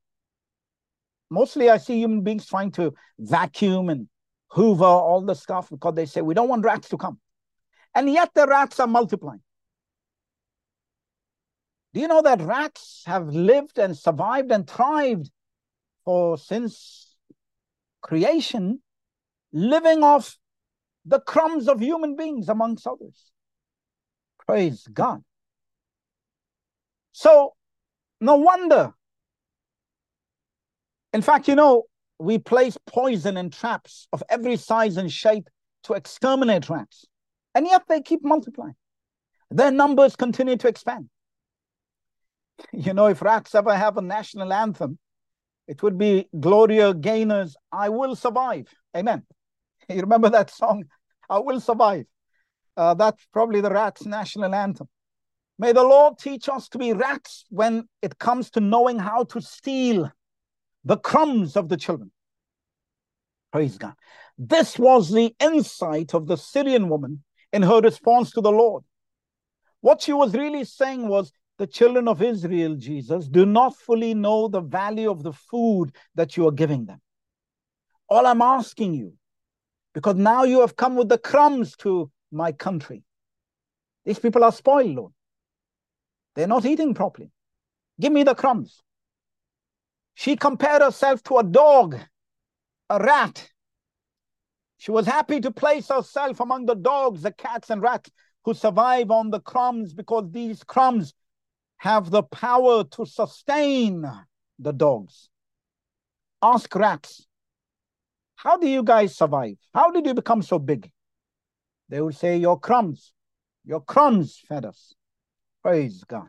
Mostly I see human beings trying to vacuum and hoover all the stuff because they say we don't want rats to come. And yet the rats are multiplying. Do you know that rats have lived and survived and thrived for since creation, living off the crumbs of human beings, amongst others? Praise God. So, no wonder In fact, you know, we place poison in traps of every size and shape to exterminate rats, and yet they keep multiplying. Their numbers continue to expand. You know, if rats ever have a national anthem, it would be Gloria Gaynor's I Will Survive. Amen. You remember that song? I Will Survive. Uh, that's probably the rats' national anthem. May the Lord teach us to be rats when it comes to knowing how to steal the crumbs of the children. Praise God. This was the insight of the Syrian woman in her response to the Lord. What she was really saying was, the children of Israel, Jesus, do not fully know the value of the food that you are giving them. All I'm asking you, because now you have come with the crumbs to my country. These people are spoiled, Lord. They're not eating properly. Give me the crumbs. She compared herself to a dog, a rat. She was happy to place herself among the dogs, the cats, and rats who survive on the crumbs because these crumbs have the power to sustain the dogs. Ask rats, how do you guys survive? How did you become so big? They will say, Your crumbs, your crumbs fed us. Praise God.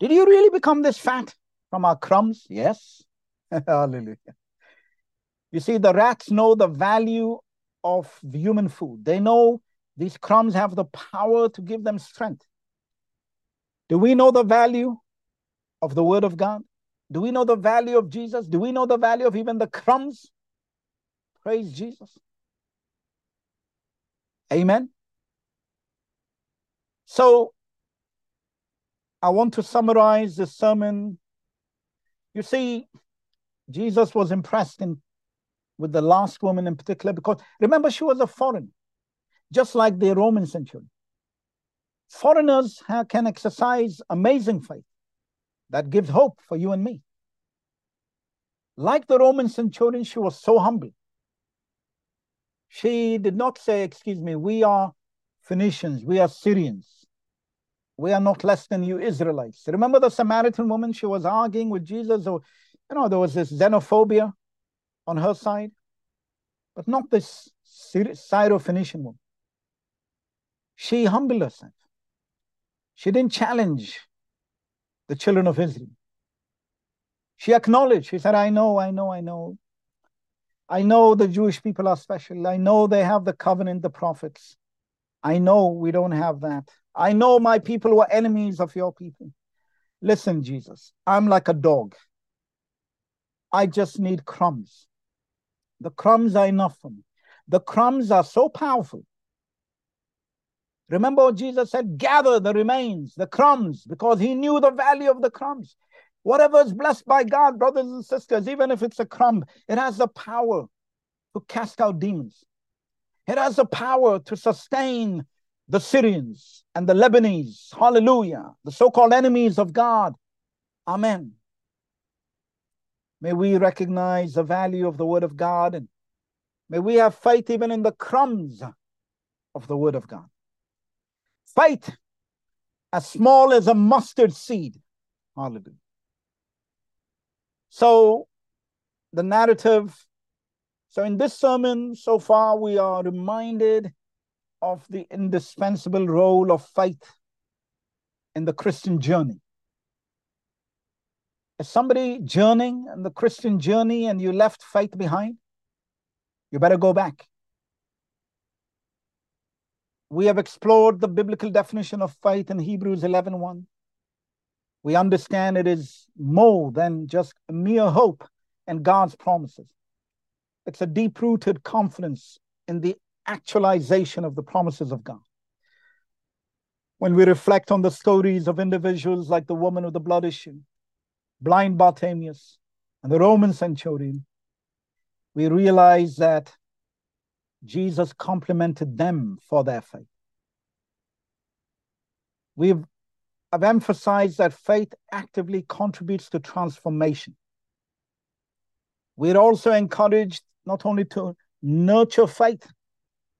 Did you really become this fat from our crumbs? Yes. Hallelujah. You see, the rats know the value of human food. They know these crumbs have the power to give them strength. Do we know the value of the word of God? Do we know the value of Jesus? Do we know the value of even the crumbs? Praise Jesus. Amen. So I want to summarize the sermon. You see, Jesus was impressed in, with the last woman in particular because remember, she was a foreign, just like the Roman centurion. Foreigners can exercise amazing faith that gives hope for you and me. Like the Roman centurion, she was so humble. She did not say, Excuse me, we are Phoenicians, we are Syrians. We are not less than you Israelites. Remember the Samaritan woman? She was arguing with Jesus, or you know, there was this xenophobia on her side, but not this Syro-Phoenician woman. She humbled herself. She didn't challenge the children of Israel. She acknowledged, she said, I know, I know, I know. I know the Jewish people are special. I know they have the covenant, the prophets. I know we don't have that. I know my people were enemies of your people. Listen, Jesus, I'm like a dog. I just need crumbs. The crumbs are enough for me. The crumbs are so powerful Remember what Jesus said? Gather the remains, the crumbs, because he knew the value of the crumbs. Whatever is blessed by God, brothers and sisters, even if it's a crumb, it has the power to cast out demons. It has the power to sustain the Syrians and the Lebanese. Hallelujah. The so called enemies of God. Amen. May we recognize the value of the word of God and may we have faith even in the crumbs of the word of God. Faith as small as a mustard seed. Hallelujah. So, the narrative. So, in this sermon so far, we are reminded of the indispensable role of faith in the Christian journey. Is somebody journeying in the Christian journey and you left faith behind? You better go back we have explored the biblical definition of faith in Hebrews 11.1. 1. We understand it is more than just mere hope and God's promises. It's a deep rooted confidence in the actualization of the promises of God. When we reflect on the stories of individuals like the woman with the blood issue, blind Bartimaeus, and the Roman centurion, we realize that Jesus complimented them for their faith. We've I've emphasized that faith actively contributes to transformation. We're also encouraged not only to nurture faith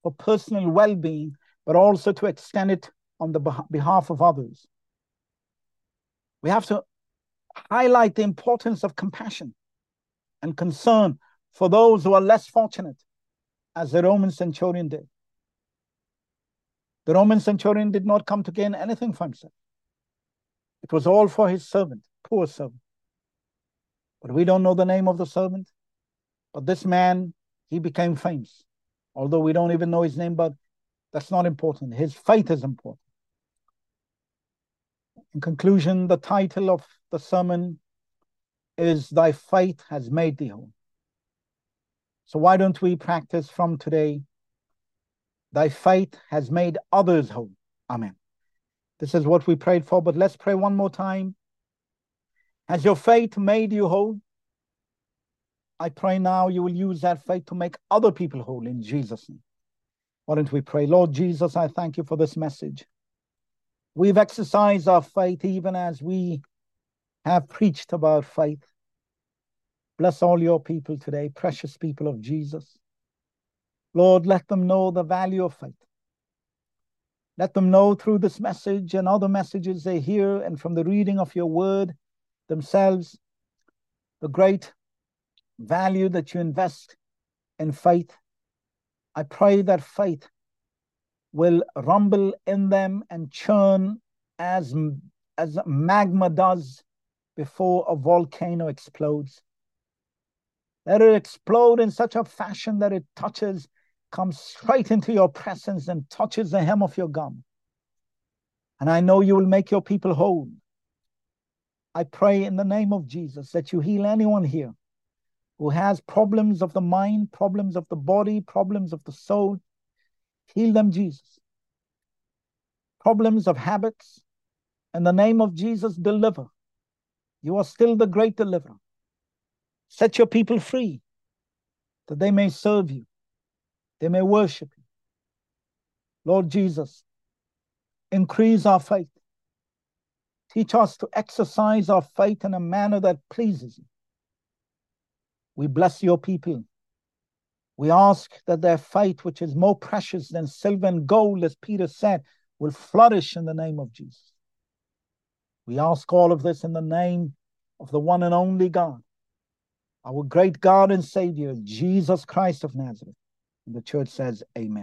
for personal well being, but also to extend it on the behalf of others. We have to highlight the importance of compassion and concern for those who are less fortunate, as the Roman centurion did. The Roman centurion did not come to gain anything for himself. It was all for his servant, poor servant. But we don't know the name of the servant. But this man, he became famous. Although we don't even know his name, but that's not important. His faith is important. In conclusion, the title of the sermon is Thy Faith Has Made Thee Whole. So why don't we practice from today? Thy faith has made others whole. Amen. This is what we prayed for, but let's pray one more time. Has your faith made you whole? I pray now you will use that faith to make other people whole in Jesus' name. Why don't we pray? Lord Jesus, I thank you for this message. We've exercised our faith even as we have preached about faith. Bless all your people today, precious people of Jesus. Lord, let them know the value of faith. Let them know through this message and other messages they hear and from the reading of your word themselves the great value that you invest in faith. I pray that faith will rumble in them and churn as, as magma does before a volcano explodes. Let it explode in such a fashion that it touches, comes straight into your presence and touches the hem of your garment. And I know you will make your people whole. I pray in the name of Jesus that you heal anyone here who has problems of the mind, problems of the body, problems of the soul. Heal them, Jesus. Problems of habits. In the name of Jesus, deliver. You are still the great deliverer. Set your people free that they may serve you, they may worship you. Lord Jesus, increase our faith. Teach us to exercise our faith in a manner that pleases you. We bless your people. We ask that their faith, which is more precious than silver and gold, as Peter said, will flourish in the name of Jesus. We ask all of this in the name of the one and only God, our great God and Savior, Jesus Christ of Nazareth. And the church says, Amen.